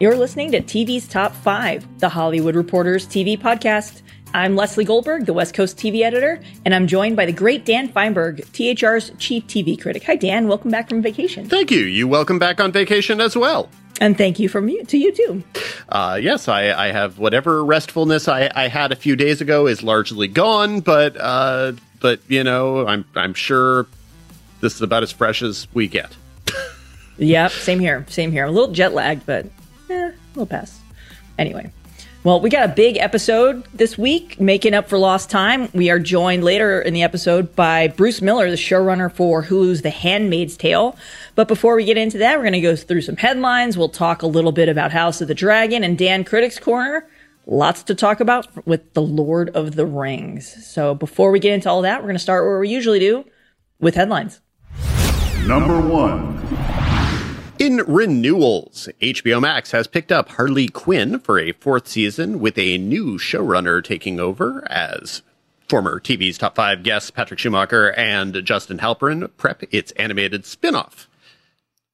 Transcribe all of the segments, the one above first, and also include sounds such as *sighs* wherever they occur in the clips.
You're listening to TV's Top 5, the Hollywood Reporters TV podcast. I'm Leslie Goldberg, the West Coast TV editor, and I'm joined by the great Dan Fienberg, THR's chief TV critic. Hi, Dan. Welcome back from vacation. Thank you. You welcome back on vacation as well. And thank you from you to you too. Uh, yes, I, I, have whatever restfulness I, I, had a few days ago is largely gone, but uh, but you know I'm I'm sure this is about as fresh as we get. *laughs* yep, same here, same here. A little jet lagged, but eh, we'll pass. Anyway. Well, we got a big episode this week, making up for lost time. We are joined later in the episode by Bruce Miller, the showrunner for Hulu's The Handmaid's Tale. But before we get into that, we're going to go through some headlines. We'll talk a little bit about House of the Dragon and Dan Critics Corner. Lots to talk about with The Lord of the Rings. So before we get into all that, we're going to start where we usually do with headlines. Number one. In renewals, HBO Max has picked up Harley Quinn for a fourth season with a new showrunner taking over as former TV's top five guests Patrick Schumacker and Justin Halpern prep its animated spin-off.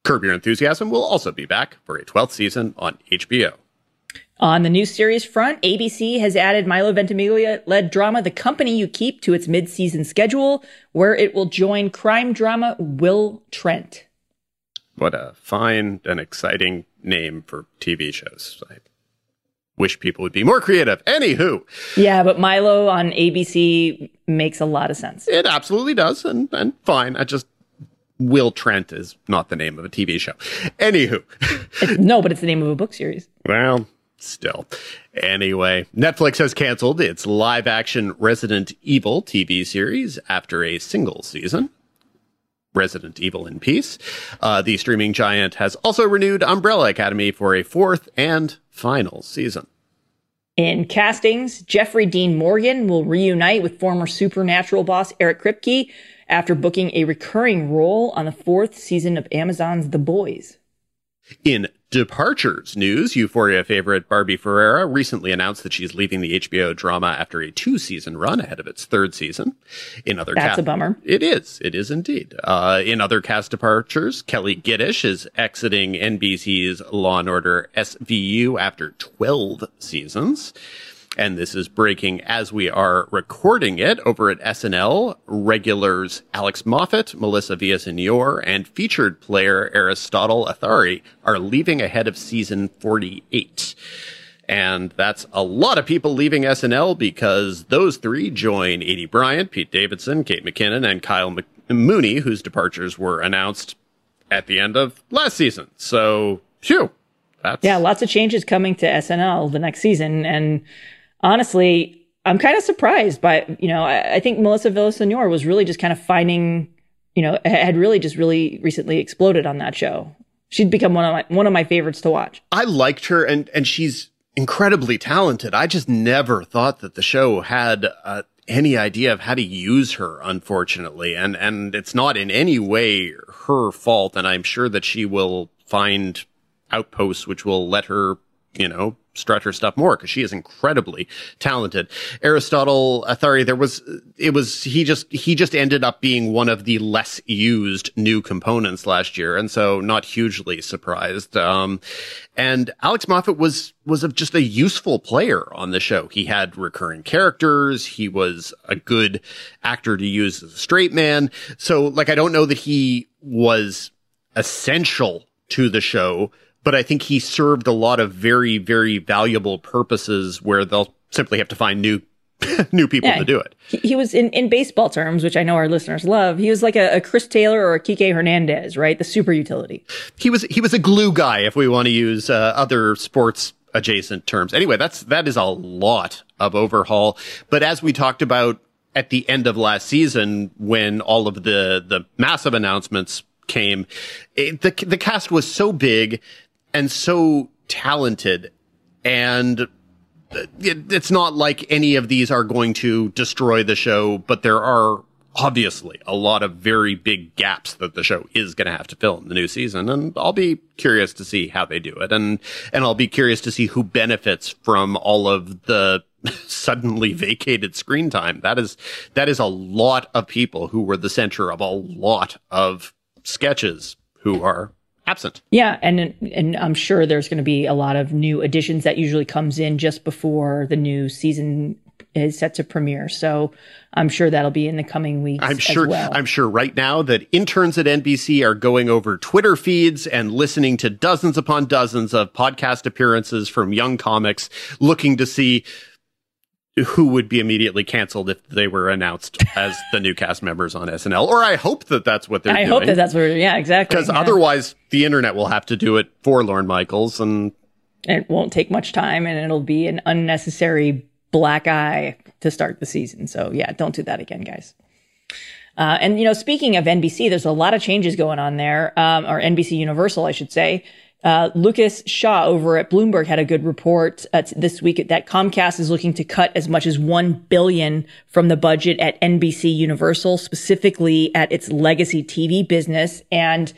Curb Your Enthusiasm will also be back for a 12th season on HBO. On the new series front, ABC has added Milo Ventimiglia-led drama The Company You Keep to its mid-season schedule, where it will join crime drama Will Trent. What a fine and exciting name for TV shows. I wish people would be more creative. Anywho. Yeah, but Milo on ABC makes a lot of sense. It absolutely does, and, and fine. I just Will Trent is not the name of a TV show. Anywho. no, but it's the name of a book series. Well, still. Anyway, Netflix has canceled its live action Resident Evil TV series after a single season. Resident Evil in Peace. Uh, the streaming giant has also renewed Umbrella Academy for a fourth and final season. In castings, Jeffrey Dean Morgan will reunite with former Supernatural boss Eric Kripke after booking a recurring role on the fourth season of Amazon's The Boys. In departures news, Euphoria favorite Barbie Ferreira recently announced that she's leaving the HBO drama after a two season run ahead of its third season. In other That's cast- a bummer. It is. It is indeed. Uh, in other cast departures, Kelli Giddish is exiting NBC's Law and Order SVU after 12 seasons and this is breaking as we are recording it over at SNL. Regulars Alex Moffat, Melissa Villaseñor, and featured player Aristotle Athari are leaving ahead of season 48. And that's a lot of people leaving SNL because those three join Aidy Bryant, Pete Davidson, Kate McKinnon, and Kyle Mc- Mooney, whose departures were announced at the end of last season. So, phew. That's... Yeah, lots of changes coming to SNL the next season. And honestly, I'm kind of surprised by, you know, I, I think Melissa Villaseñor was really just kind of finding, you know, had really just really recently exploded on that show. She'd become one of my one of my favorites to watch. I liked her, and and she's incredibly talented. I just never thought that the show had uh, any idea of how to use her, unfortunately, and and it's not in any way her fault. And I'm sure that she will find outposts which will let her, you know, strut her stuff more because she is incredibly talented. Aristotle Athari, there was, it was, he just, he just ended up being one of the less used new components last year. And so not hugely surprised. Um, and Alex Moffat was, was of just a useful player on the show. He had recurring characters. He was a good actor to use as a straight man. So like, I don't know that he was essential to the show, but I think he served a lot of very, very valuable purposes where they'll simply have to find new *laughs* new people yeah, to do it. He, he, was in, in baseball terms, which I know our listeners love. He was like a, a, Chris Taylor or a Kike Hernandez, right? The super utility. He was he was a glue guy, if we want to use uh, other sports adjacent terms. Anyway, that's that is a lot of overhaul. But as we talked about at the end of last season, when all of the the massive announcements came, it, the the cast was so big and so talented and it, it's not like any of these are going to destroy the show, but there are obviously a lot of very big gaps that the show is going to have to fill in the new season. And I'll be curious to see how they do it. And, and I'll be curious to see who benefits from all of the *laughs* suddenly vacated screen time. That is, that is a lot of people who were the center of a lot of sketches who are absent. Yeah, and and I'm sure there's going to be a lot of new additions that usually comes in just before the new season is set to premiere. So I'm sure that'll be in the coming weeks. I'm sure. Well. I'm sure right now that interns at NBC are going over Twitter feeds and listening to dozens upon dozens of podcast appearances from young comics, looking to see who would be immediately canceled if they were announced *laughs* as the new cast members on SNL. Or I hope that that's what they're I doing. I hope that that's what, yeah, exactly. Because yeah. otherwise the internet will have to do it for Lorne Michaels and it won't take much time and it'll be an unnecessary black eye to start the season. So yeah, don't do that again, guys. Uh, and you know, speaking of NBC, there's a lot of changes going on there, um, or NBC Universal, I should say. Uh, Lucas Shaw over at Bloomberg had a good report uh, this week that Comcast is looking to cut as much as one billion from the budget at NBC Universal, specifically at its legacy TV business. And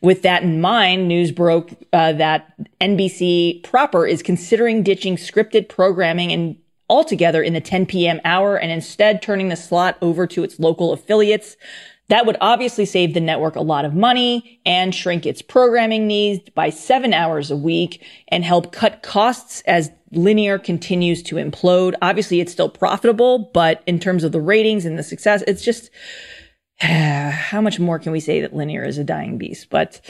with that in mind, news broke uh, that NBC proper is considering ditching scripted programming and altogether in the 10 p.m. hour and instead turning the slot over to its local affiliates. That would obviously save the network a lot of money and shrink its programming needs by seven hours a week and help cut costs as linear continues to implode. Obviously, it's still profitable, but in terms of the ratings and the success, it's just *sighs* how much more can we say that linear is a dying beast? But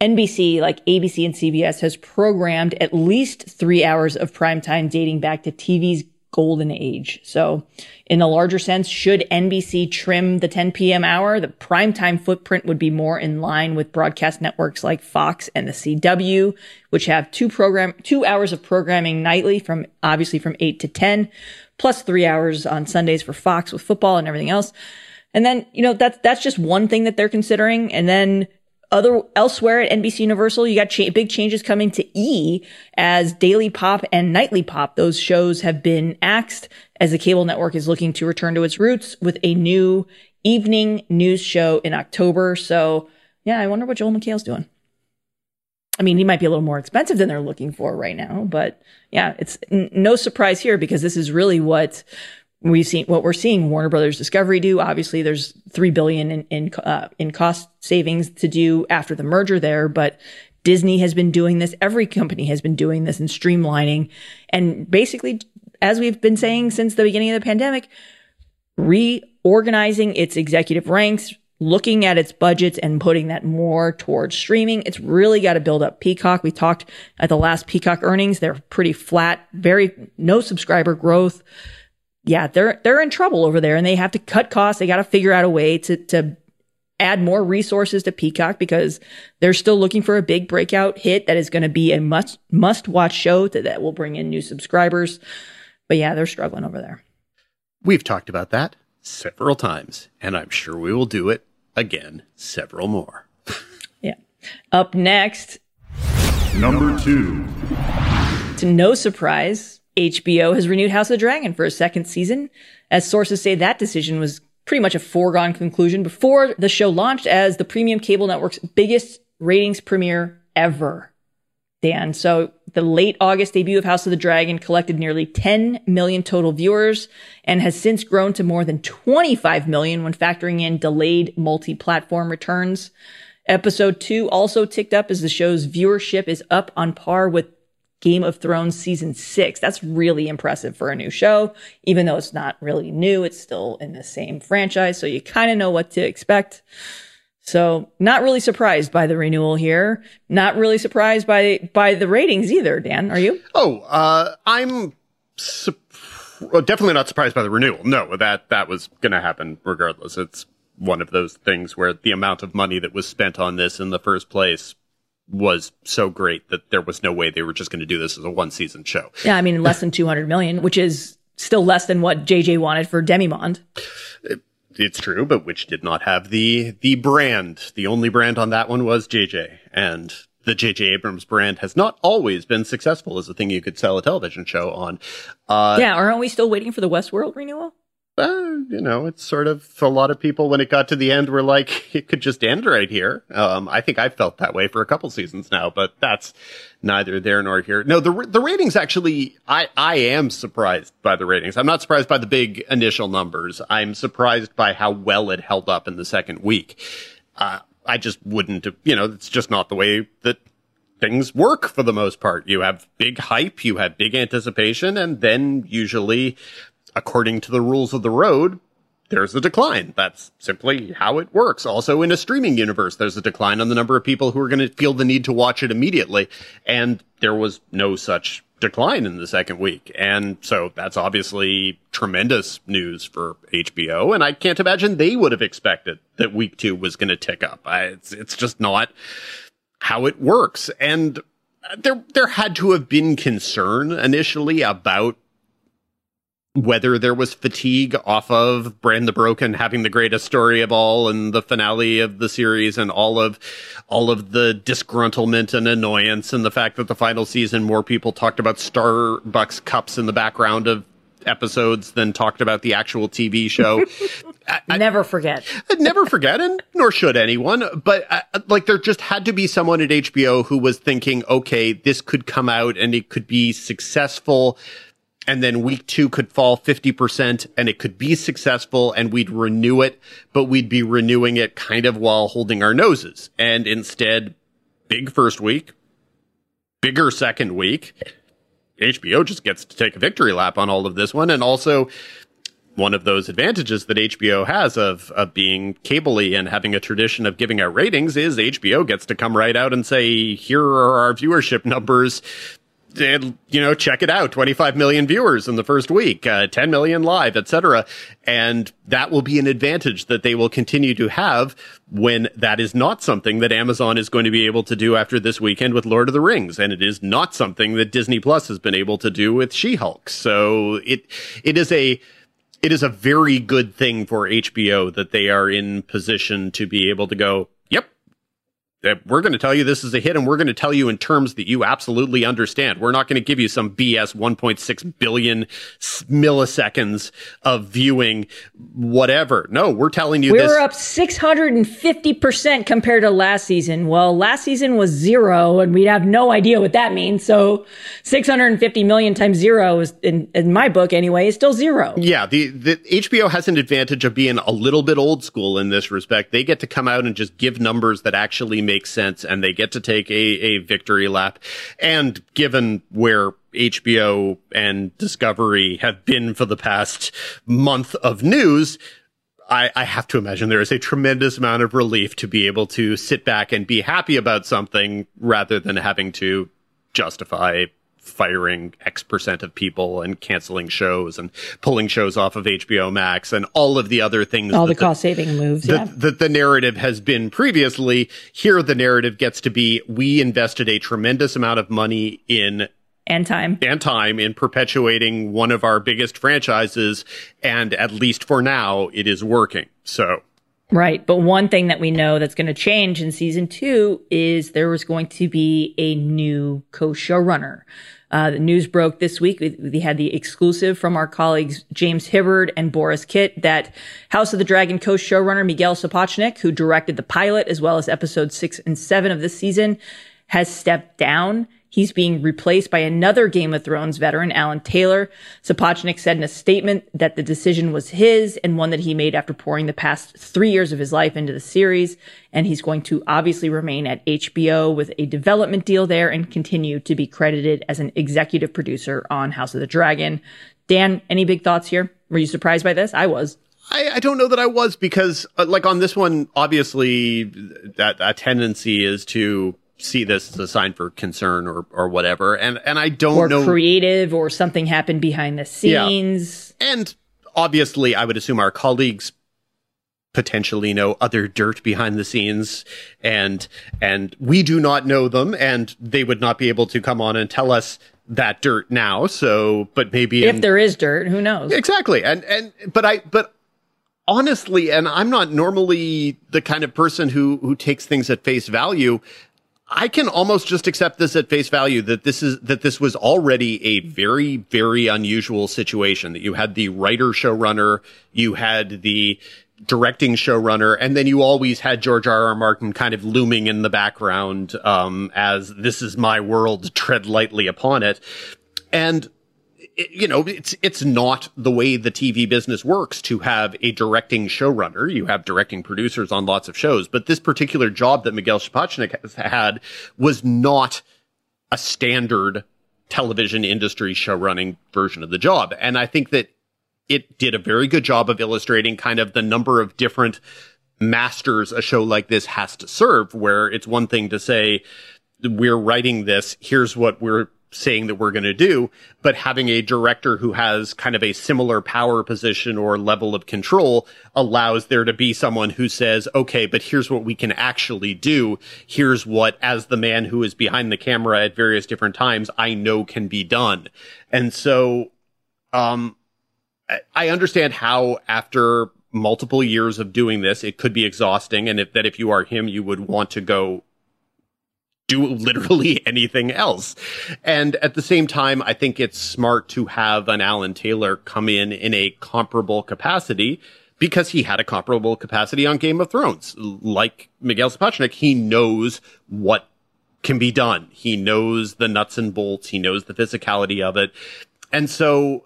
NBC, like ABC and CBS, has programmed at least three hours of primetime dating back to TV's golden age. So in a larger sense, should NBC trim the 10 p.m. hour, the primetime footprint would be more in line with broadcast networks like Fox and the CW, which have two program, two hours of programming nightly from obviously from eight to 10, plus three hours on Sundays for Fox with football and everything else. And then, you know, that's, that's just one thing that they're considering. And then other elsewhere at NBC Universal, you got cha- big changes coming to E as Daily Pop and Nightly Pop. Those shows have been axed as the cable network is looking to return to its roots with a new evening news show in October. So yeah, I wonder what Joel McHale's doing. I mean, he might be a little more expensive than they're looking for right now, but yeah, it's n- no surprise here because this is really what we've seen what we're seeing Warner Brothers Discovery do. Obviously, there's three billion in in, uh, in cost savings to do after the merger there, but Disney has been doing this. Every company has been doing this and streamlining, and basically, as we've been saying since the beginning of the pandemic, reorganizing its executive ranks. Looking at its budgets and putting that more towards streaming. It's really got to build up Peacock. We talked at the last Peacock earnings. They're pretty flat, very no subscriber growth yeah, they're they're in trouble over there and they have to cut costs. They got to figure out a way to to add more resources to Peacock because they're still looking for a big breakout hit that is going to be a must must watch show that, that will bring in new subscribers. But yeah, they're struggling over there. We've talked about that several times, and I'm sure we will do it again several more. *laughs* yeah. Up next, number two. To no surprise, HBO has renewed House of the Dragon for a second season, as sources say that decision was pretty much a foregone conclusion before the show launched as the premium cable network's biggest ratings premiere ever. Dan. So the late August debut of House of the Dragon collected nearly 10 million total viewers and has since grown to more than 25 million when factoring in delayed multi-platform returns. Episode two also ticked up as the show's viewership is up on par with Game of Thrones season six. That's really impressive for a new show. Even though it's not really new, it's still in the same franchise. So you kind of know what to expect. So not really surprised by the renewal here. Not really surprised by by the ratings either. Dan, are you? Oh, uh, I'm su- definitely not surprised by the renewal. No, that that was going to happen regardless. It's one of those things where the amount of money that was spent on this in the first place was so great that there was no way they were just going to do this as a one season show. Yeah, I mean less than 200 million, which is still less than what JJ wanted for Demimonde. It's true, but which did not have the the brand. The only brand on that one was JJ, and the JJ Abrams brand has not always been successful as a thing you could sell a television show on. Uh, yeah, aren't we still waiting for the Westworld renewal? Uh, you know, it's sort of a lot of people when it got to the end were like, *laughs* it could just end right here. Um, I think I felt that way for a couple seasons now, but that's neither there nor here. No, the the ratings actually, I I am surprised by the ratings. I'm not surprised by the big initial numbers. I'm surprised by how well it held up in the second week. Uh, I just wouldn't, you know, it's just not the way that things work for the most part. You have big hype, you have big anticipation, and then usually according to the rules of the road, there's a decline. That's simply how it works. Also, in a streaming universe, there's a decline on the number of people who are going to feel the need to watch it immediately. And there was no such decline in the second week. And so that's obviously tremendous news for HBO. And I can't imagine they would have expected that week two was going to tick up. I, it's, it's just not how it works. And there, there had to have been concern initially about whether there was fatigue off of Bran the Broken having the greatest story of all and the finale of the series and all of all of the disgruntlement and annoyance and the fact that the final season more people talked about Starbucks cups in the background of episodes than talked about the actual TV show. *laughs* I, never forget. Never forget, and nor should anyone. But uh, like, there just had to be someone at HBO who was thinking, okay, this could come out and it could be successful and then week two could fall 50% and it could be successful and we'd renew it, but we'd be renewing it kind of while holding our noses. And instead, big first week, bigger second week. HBO just gets to take a victory lap on all of this one. And also, one of those advantages that HBO has of, of being cabley and having a tradition of giving out ratings is HBO gets to come right out and say, here are our viewership numbers and you know check it out. 25 million viewers in the first week uh, 10 million live etc and that will be an advantage that they will continue to have when that is not something that amazon is going to be able to do after this weekend with lord of the rings. And it is not something that disney plus has been able to do with she-hulk. So it it is a it is a very good thing for hbo that they are in position to be able to go we're going to tell you this is a hit and we're going to tell you in terms that you absolutely understand. We're not going to give you some BS 1.6 billion milliseconds of viewing, whatever. No, we're telling you we this. We're up 650% compared to last season. Well, last season was zero and we'd have no idea what that means. So 650 million times zero is, in, in my book anyway, is still zero. Yeah. The, the HBO has an advantage of being a little bit old school in this respect. They get to come out and just give numbers that actually makes sense and they get to take a, a victory lap. And given where HBO and Discovery have been for the past month of news, I, I, have to imagine there is a tremendous amount of relief to be able to sit back and be happy about something rather than having to justify firing X percent of people and canceling shows and pulling shows off of HBO Max and all of the other things. All the cost saving moves. That, yeah. that the narrative has been previously. Here, the narrative gets to be we invested a tremendous amount of money in and time and time in perpetuating one of our biggest franchises and at least for now it is working so Right. But one thing that we know that's going to change in season two is there was going to be a new co-showrunner. Uh, the news broke this week. We, we, had the exclusive from our colleagues James Hibberd and Borys Kit that House of the Dragon co-showrunner Miguel Sapochnik, who directed the pilot as well as episodes six and seven of this season, has stepped down. He's being replaced by another Game of Thrones veteran, Alan Taylor. Sapochnik said in a statement that the decision was his and one that he made after pouring the past three years of his life into the series. And he's going to obviously remain at HBO with a development deal there and continue to be credited as an executive producer on House of the Dragon. Dan, any big thoughts here? Were you surprised by this? I was. I, I, don't know that I was because, uh, like, on this one, obviously, that a tendency is to see this as a sign for concern or or whatever. And and I don't or know creative or something happened behind the scenes. Yeah. And obviously, I would assume our colleagues potentially know other dirt behind the scenes and and we do not know them and they would not be able to come on and tell us that dirt now so but maybe if in, there is dirt who knows exactly and and but i but honestly and i'm not normally the kind of person who who takes things at face value I can almost just accept this at face value that this is that this was already a very very unusual situation that you had the writer showrunner, you had the directing showrunner, and then you always had George R. R. Martin kind of looming in the background um, as this is my world, *laughs* tread lightly upon it, and it, you know, it's it's not the way the TV business works to have a directing showrunner. You have directing producers on lots of shows, but this particular job that Miguel Sapochnik has had was not a standard television industry show running version of the job. And I think that it did a very good job of illustrating kind of the number of different masters a show like this has to serve, where it's one thing to say, we're writing this, here's what we're saying that we're going to do, but having a director who has kind of a similar power position or level of control allows there to be someone who says, okay, but here's what we can actually do. Here's what, as the man who is behind the camera at various different times, I know can be done. And so, um, I understand how after multiple years of doing this, it could be exhausting. And if that if you are him, you would want to go do literally *laughs* anything else. And at the same time, I think it's smart to have an Alan Taylor come in in a comparable capacity because he had a comparable capacity on Game of Thrones. Like Miguel Sapochnik, he knows what can be done. He knows the nuts and bolts. He knows the physicality of it. And so,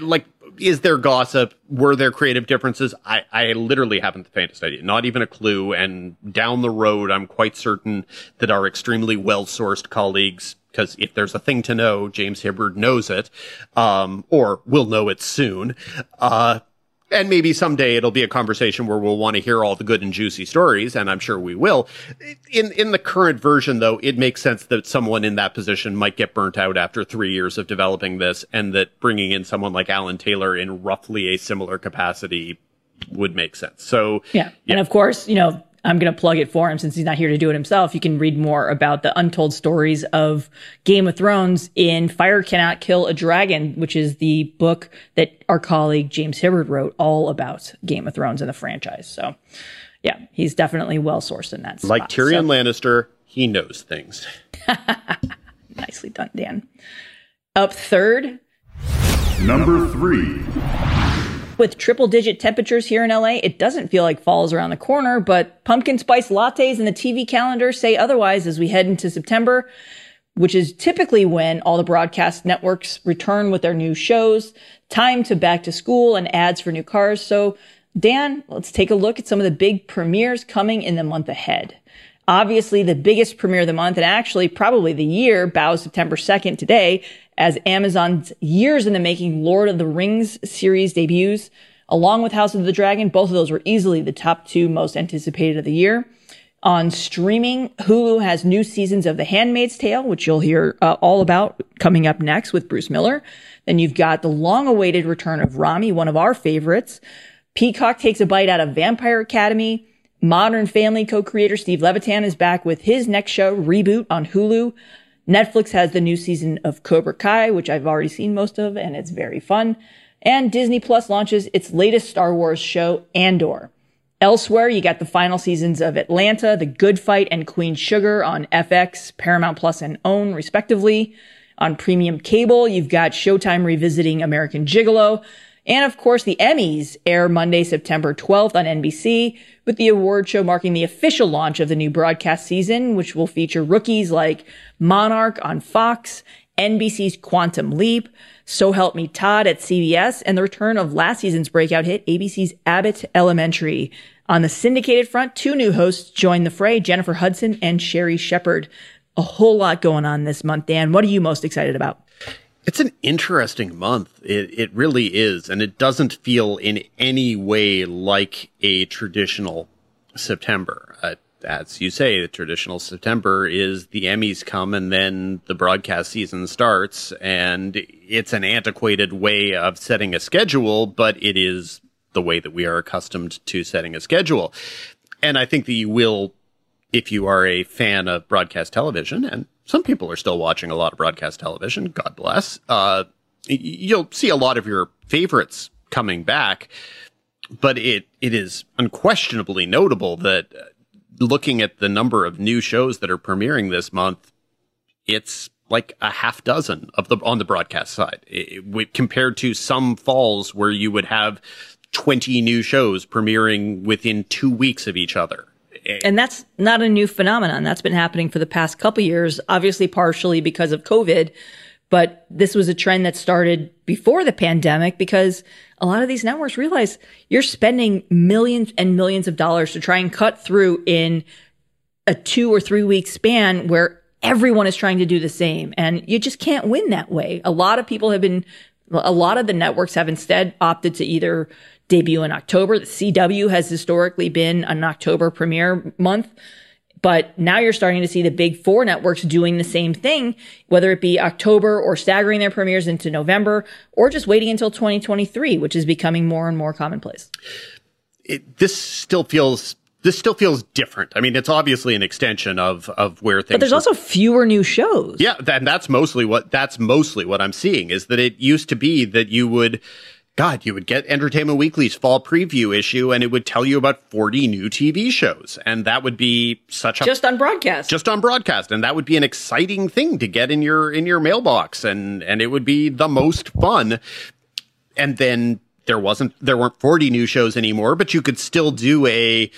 like is there gossip? Were there creative differences? I, I literally haven't the faintest idea, not even a clue. And down the road, I'm quite certain that our extremely well sourced colleagues, because if there's a thing to know, James Hibberd knows it, um, or will know it soon, uh, and maybe someday it'll be a conversation where we'll want to hear all the good and juicy stories, and I'm sure we will. In in the current version, though, it makes sense that someone in that position might get burnt out after three years of developing this, and that bringing in someone like Alan Taylor in roughly a similar capacity would make sense. So yeah, yeah. and of course, you know, I'm going to plug it for him since he's not here to do it himself. You can read more about the untold stories of Game of Thrones in Fire Cannot Kill a Dragon, which is the book that our colleague James Hibberd wrote all about Game of Thrones and the franchise. So, yeah, he's definitely well sourced in that. Like Tyrion so. Lannister, he knows things. *laughs* Nicely done, Dan. Up third. Number three. With triple digit temperatures here in LA, it doesn't feel like fall's around the corner, but pumpkin spice lattes and the TV calendar say otherwise as we head into September, which is typically when all the broadcast networks return with their new shows, time to back to school and ads for new cars. So, Dan, let's take a look at some of the big premieres coming in the month ahead. Obviously, the biggest premiere of the month and actually probably the year bows September 2nd today as Amazon's years in the making Lord of the Rings series debuts, along with House of the Dragon. Both of those were easily the top two most anticipated of the year. On streaming, Hulu has new seasons of The Handmaid's Tale, which you'll hear uh, all about coming up next with Bruce Miller. Then you've got the long awaited return of Ramy, one of our favorites. Peacock takes a bite out of Vampire Academy. Modern Family co-creator Steve Levitan is back with his next show, Reboot, on Hulu. Netflix has the new season of Cobra Kai, which I've already seen most of, and it's very fun. And Disney Plus launches its latest Star Wars show, Andor. Elsewhere, you got the final seasons of Atlanta, The Good Fight, and Queen Sugar on FX, Paramount Plus, and OWN, respectively. On premium cable, you've got Showtime revisiting American Gigolo. And of course, the Emmys air Monday, September 12th on NBC, with the award show marking the official launch of the new broadcast season, which will feature rookies like Monarch on Fox, NBC's Quantum Leap, So Help Me Todd at CBS, and the return of last season's breakout hit, ABC's Abbott Elementary. On the syndicated front, two new hosts join the fray, Jennifer Hudson and Sherri Shepherd. A whole lot going on this month, Dan. What are you most excited about? It's an interesting month. It, it really is. And it doesn't feel in any way like a traditional September. Uh, as you say, the traditional September is the Emmys come and then the broadcast season starts. And it's an antiquated way of setting a schedule, but it is the way that we are accustomed to setting a schedule. And I think that you will, if you are a fan of broadcast television, and some people are still watching a lot of broadcast television, God bless, uh, you'll see a lot of your favorites coming back. But it, it is unquestionably notable that uh, looking at the number of new shows that are premiering this month, it's like a half dozen of the on the broadcast side it, it, compared to some falls where you would have 20 new shows premiering within two weeks of each other. Eh. And that's not a new phenomenon. That's been happening for the past couple years, obviously partially because of COVID. But this was a trend that started before the pandemic because a lot of these networks realize you're spending millions and millions of dollars to try and cut through in a two or three week span where everyone is trying to do the same. And you just can't win that way. A lot of people have been, a lot of the networks have instead opted to either debut in October. The CW has historically been an October premiere month. But now you're starting to see the big four networks doing the same thing, whether it be October or staggering their premieres into November or just waiting until 2023, which is becoming more and more commonplace. It, this still feels this still feels different. I mean, it's obviously an extension of of where things. But there's were. also fewer new shows. Yeah, and that's mostly what that's mostly what I'm seeing is that it used to be that you would God, you would get Entertainment Weekly's fall preview issue and it would tell you about 40 new TV shows. And that would be such a just on broadcast. Just on broadcast. And that would be an exciting thing to get in your in your mailbox and and it would be the most fun. And then there wasn't there weren't 40 new shows anymore, but you could still do a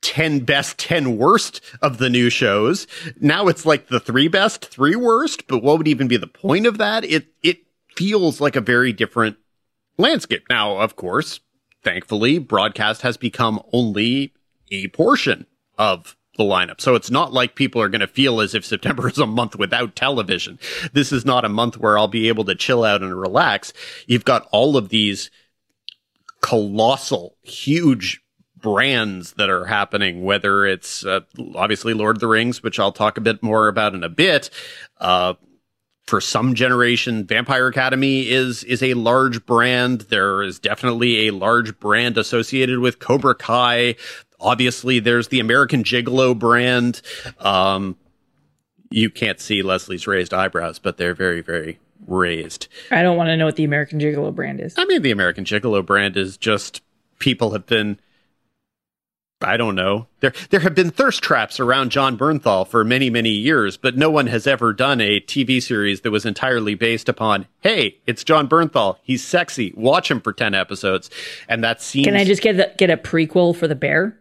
10 best, 10 worst of the new shows. Now it's like the three best, three worst, but what would even be the point of that? It it feels like a very different landscape. Now, of course, thankfully, broadcast has become only a portion of the lineup. So it's not like people are going to feel as if September *laughs* is a month without television. This is not a month where I'll be able to chill out and relax. You've got all of these colossal, huge brands that are happening, whether it's uh, obviously Lord of the Rings, which I'll talk a bit more about in a bit, uh, for some generation, Vampire Academy is is a large brand. There is definitely a large brand associated with Cobra Kai. Obviously, there's the American Gigolo brand. Um, you can't see Leslie's raised eyebrows, but they're very, very raised. I don't want to know what the American Gigolo brand is. I mean, the American Gigolo brand is just people have been I don't know. There there have been thirst traps around Jon Bernthal for many many years, but no one has ever done a TV series that was entirely based upon, "Hey, it's Jon Bernthal. He's sexy. Watch him for 10 episodes." And that seems Can I just get the, get a prequel for The Bear?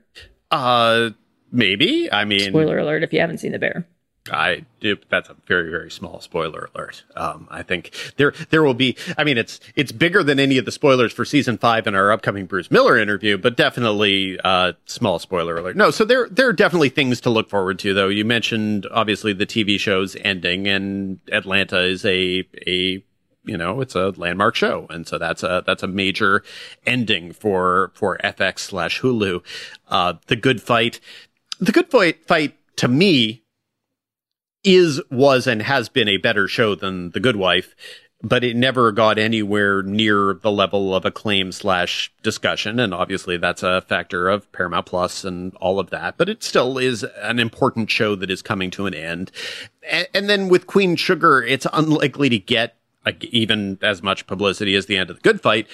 Uh maybe. I mean Spoiler alert if you haven't seen The Bear. I do. That's a very, very small spoiler alert. Um, I think there, there will be, I mean, it's, it's bigger than any of the spoilers for season five in our upcoming Bruce Miller interview, but definitely, uh, small spoiler alert. No, so there, there are definitely things to look forward to, though. You mentioned, obviously, the TV show's ending and Atlanta is a, a, you know, it's a landmark show. And so that's a, that's a major ending for, for FX slash Hulu. Uh, the good fight, the good fight, fight to me, is, was, and has been a better show than The Good Wife, but it never got anywhere near the level of acclaim slash discussion. And obviously that's a factor of Paramount Plus and all of that, but it still is an important show that is coming to an end. And, and then with Queen Sugar, it's unlikely to get like even as much publicity as the end of the good fight.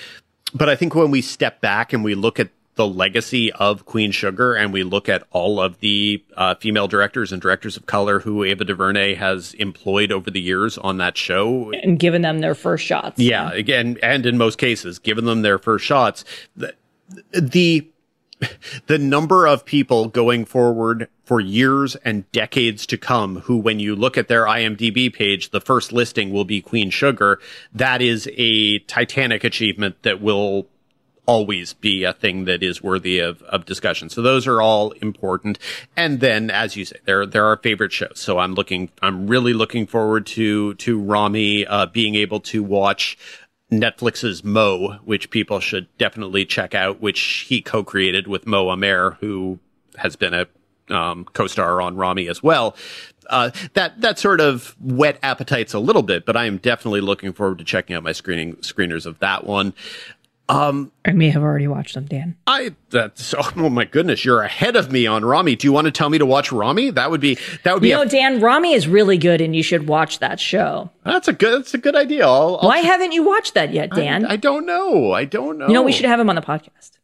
But I think when we step back and we look at the legacy of Queen Sugar and we look at all of the uh, female directors and directors of color who Ava DuVernay has employed over the years on that show and given them their first shots. Yeah, again, and in most cases, given them their first shots. The, the the number of people going forward for years and decades to come who, when you look at their IMDb page, the first listing will be Queen Sugar. That is a titanic achievement that will always be a thing that is worthy of, of discussion. So those are all important. And then, as you say, there, there are favorite shows. So I'm looking, I'm really looking forward to, to Ramy, uh, being able to watch Netflix's Mo, which people should definitely check out, which he co-created with Mo Amer, who has been a um, co-star on Ramy as well. Uh, that that sort of whet appetites a little bit, but I am definitely looking forward to checking out my screening screeners of that one. Um, I may have already watched them, Dan. I that's oh my goodness, you're ahead of me on Ramy. Do you want to tell me to watch Ramy? That would be that would be. You know, Dan, Ramy is really good, and you should watch that show. That's a good. That's a good idea. I'll, I'll, Why haven't you watched that yet, Dan? I, I don't know. I don't know. You know, we should have him on the podcast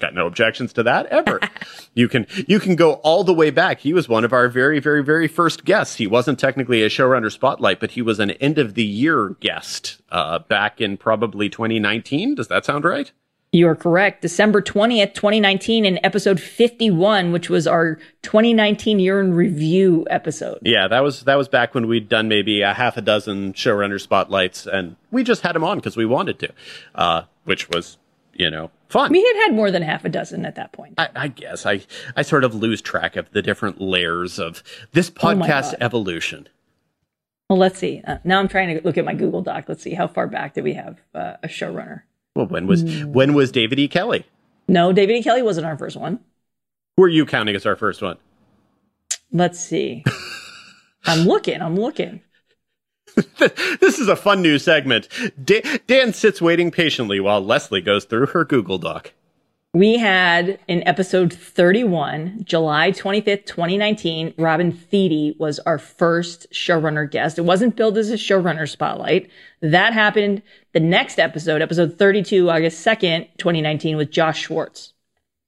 got no objections to that ever. *laughs* you can you can go all the way back. He was one of our very very very first guests. He wasn't technically a showrunner spotlight, but he was an end of the year guest uh, back in probably 2019. Does that sound right? You are correct. December 20th, 2019, in episode 51, which was our 2019 year in review episode. Yeah, that was that was back when we'd done maybe a half a dozen showrunner spotlights, and we just had him on because we wanted to, uh, which was you know, fun. We had had more than half a dozen at that point. I, I guess I, I sort of lose track of the different layers of this oh podcast oh evolution. Well, let's see. Uh, now I'm trying to look at my Google Doc. Let's see how far back did we have uh, a showrunner. Well, when was mm. when was David E. Kelley? No, David E. Kelley wasn't our first one. Who are you counting as our first one? Let's see. *laughs* I'm looking. I'm looking. *laughs* this is a fun new segment. Dan sits waiting patiently while Leslie goes through her Google Doc. We had in episode 31, July 25th, 2019, Robin Thede was our first showrunner guest. It wasn't billed as a showrunner spotlight. That happened the next episode, episode 32, August 2nd, 2019, with Josh Schwartz.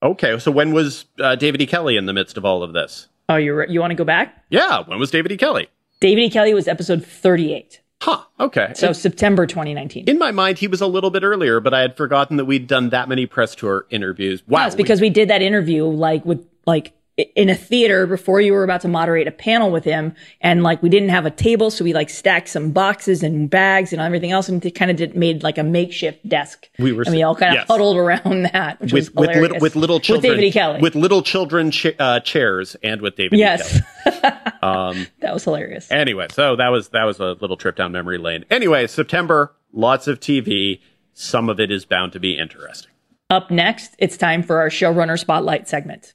Okay, so when was uh, David E. Kelley in the midst of all of this? Oh, you you want to go back? Yeah, when was David E. Kelley? David E. Kelley was episode 38. Huh. Okay. So September 2019. In my mind, he was a little bit earlier, but I had forgotten that we'd done that many press tour interviews. Wow. Yes, because we, we did that interview like with like in a theater before you were about to moderate a panel with him and like we didn't have a table so we like stacked some boxes and bags and everything else and kind of did, made like a makeshift desk. We were and we all kind of yes. huddled around that which with, was hilarious. with, with little children with David E. Kelley with little children cha- uh, chairs and with David yes. *laughs* Um, that was hilarious. anyway so that was that was a little trip down memory lane. Anyway September lots of TV some of it is bound to be interesting. Up next it's time for our showrunner spotlight segment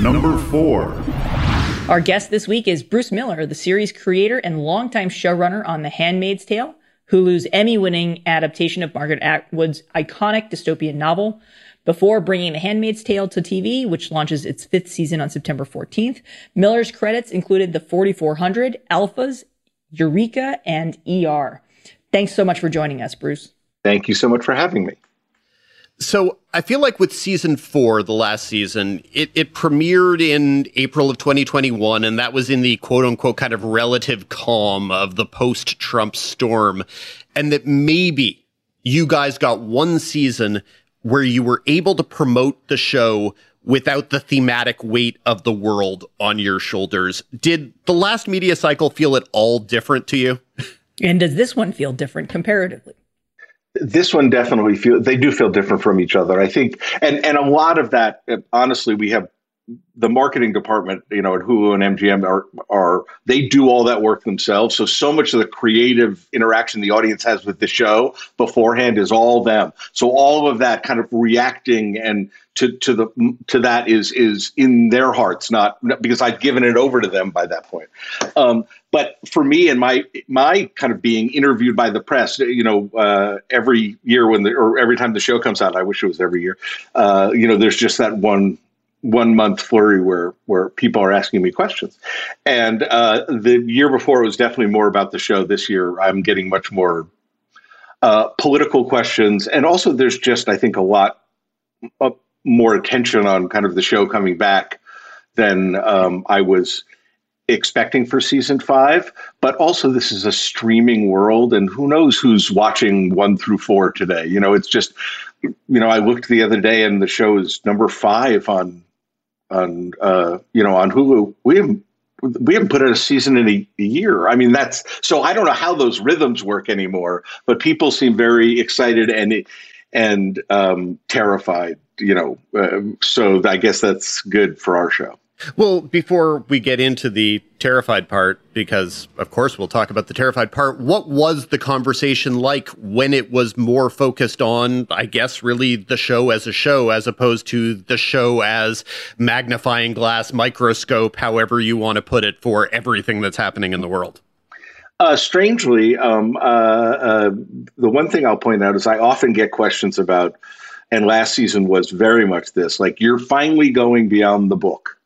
Number four. Our guest this week is Bruce Miller, the series creator and longtime showrunner on The Handmaid's Tale, Hulu's Emmy winning adaptation of Margaret Atwood's iconic dystopian novel. Before bringing The Handmaid's Tale to TV, which launches its fifth season on September 14th, Miller's credits included The 4400, Alphas, Eureka, and ER. Thanks so much for joining us, Bruce. Thank you so much for having me. So I feel like with season four, the last season, it, it premiered in April of 2021, and that was in the quote unquote kind of relative calm of the post Trump storm. And that maybe you guys got one season where you were able to promote the show without the thematic weight of the world on your shoulders. Did the last media cycle feel at all different to you? And does this one feel different comparatively? This one definitely feel they do feel different from each other. I think, and and a lot of that, uh, honestly, we have the marketing department, you know, at Hulu and MGM are are they do all that work themselves. So so much of the creative interaction the audience has with the show beforehand is all them. So all of that kind of reacting and to to the to that is is in their hearts, not because I've given it over to them by that point. Um, but for me and my my kind of being interviewed by the press, you know, uh, every year when the or every time the show comes out, I wish it was every year. Uh, you know, there's just that one one month flurry where where people are asking me questions. And uh, the year before it was definitely more about the show. This year I'm getting much more uh, political questions, and also there's just I think a lot uh, more attention on kind of the show coming back than um, I was expecting for season five. But also this is a streaming world, and who knows who's watching one through four today? You know, it's just you know I looked the other day and the show is number five on on uh, you know on Hulu. We haven't we haven't put out a season in a, a, year. I mean, that's so I don't know how those rhythms work anymore. But people seem very excited and and um, terrified. You know, uh, so I guess that's good for our show. Well, before we get into the terrified part, because of course we'll talk about the terrified part, what was the conversation like when it was more focused on, I guess, really the show as a show, as opposed to the show as magnifying glass, microscope, however you want to put it, for everything that's happening in the world? Uh, strangely, um, uh, uh, the one thing I'll point out is I often get questions about, and last season was very much this like, you're finally going beyond the book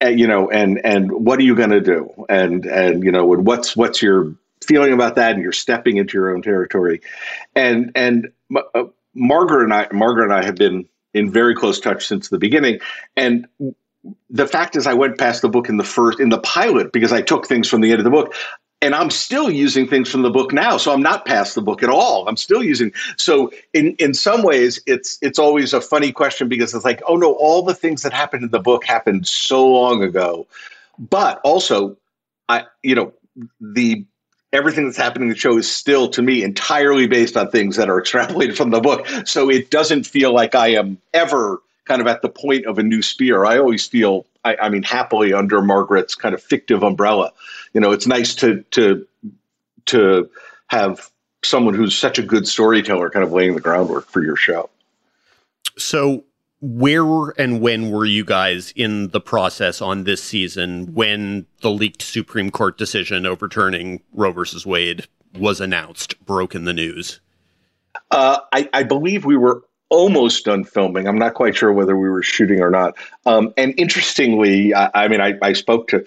and, you know, and and what are you going to do? And and you know, and what's what's your feeling about that? And you're stepping into your own territory. And and uh, Margaret and I, Margaret and I have been in very close touch since the beginning. And the fact is, I went past the book in the first in the pilot because I took things from the end of the book and I'm still using things from the book now. So I'm not past the book at all. I'm still using. So in in some ways, it's it's always a funny question because it's like, oh no, all the things that happened in the book happened so long ago. But also, I you know the everything that's happening in the show is still to me entirely based on things that are *laughs* extrapolated from the book. So it doesn't feel like I am ever kind of at the point of a new spear. I always feel I, I mean, happily under Margaret's kind of fictive umbrella. You know, it's nice to to to have someone who's such a good storyteller kind of laying the groundwork for your show. So where and when were you guys in the process on this season when the leaked Supreme Court decision overturning Roe versus Wade was announced, broke in the news? Uh, I, I, believe we were almost done filming. I'm not quite sure whether we were shooting or not. Um, and interestingly, I, I mean, I, I, spoke to.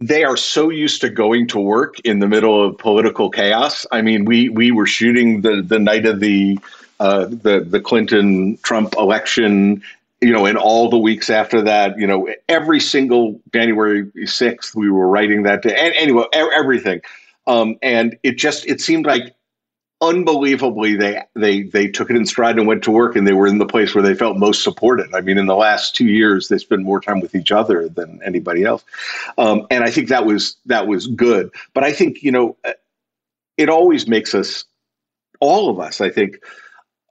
They are so used to going to work in the middle of political chaos. I mean, we we were shooting the the night of the uh, the the Clinton Trump election. You know, and all the weeks after that, you know, every single January sixth, we were writing that day. And anyway, everything. Um, and it just it seemed like unbelievably they they they took it in stride and went to work and they were in the place where they felt most supported. I mean in the last two years they spent more time with each other than anybody else. Um, and i think that was that was good. But i think you know it always makes us all of us i think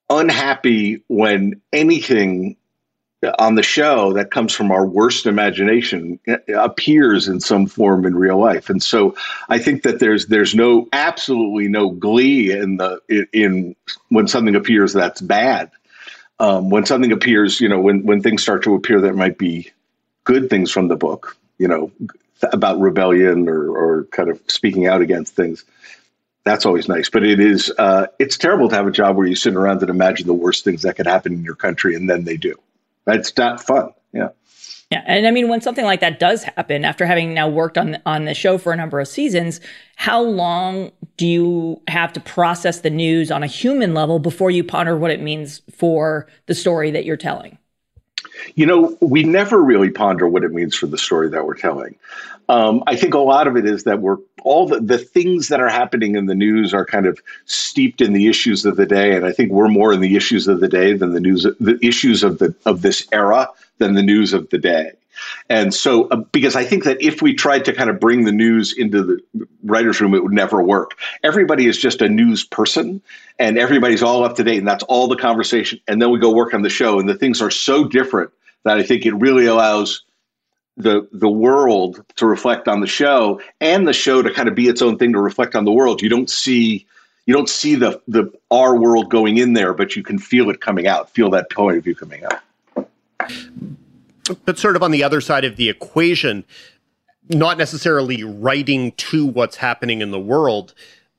unhappy when anything on the show that comes from our worst imagination uh, appears in some form in real life. And so i think that there's there's no absolutely no glee in the in when something appears that's bad. Um, when something appears you know when when things start to appear that might be good things from the book you know about rebellion or or kind of speaking out against things that's always nice. But it is uh, it's terrible to have a job where you sit around and imagine the worst things that could happen in your country and then they do that's not fun. Yeah. Yeah, and I mean, when something like that does happen, after having now worked on on the show for a number of seasons, how long do you have to process the news on a human level before you ponder what it means for the story that you're telling? You know, we never really ponder what it means for the story that we're telling. Um, I think a lot of it is that we're all the, the things that are happening in the news are kind of steeped in the issues of the day, and I think we're more in the issues of the day than the news, the issues of the of this era than the news of the day. And so, uh, because I think that if we tried to kind of bring the news into the writer's room, it would never work. Everybody is just a news person and everybody's all up to date, and that's all the conversation. And then we go work on the show, and the things are so different that I think it really allows the the world to reflect on the show and the show to kind of be its own thing to reflect on the world. You don't see you don't see the the our world going in there, but you can feel it coming out, feel that point of view coming out. But sort of on the other side of the equation, not necessarily writing to what's happening in the world,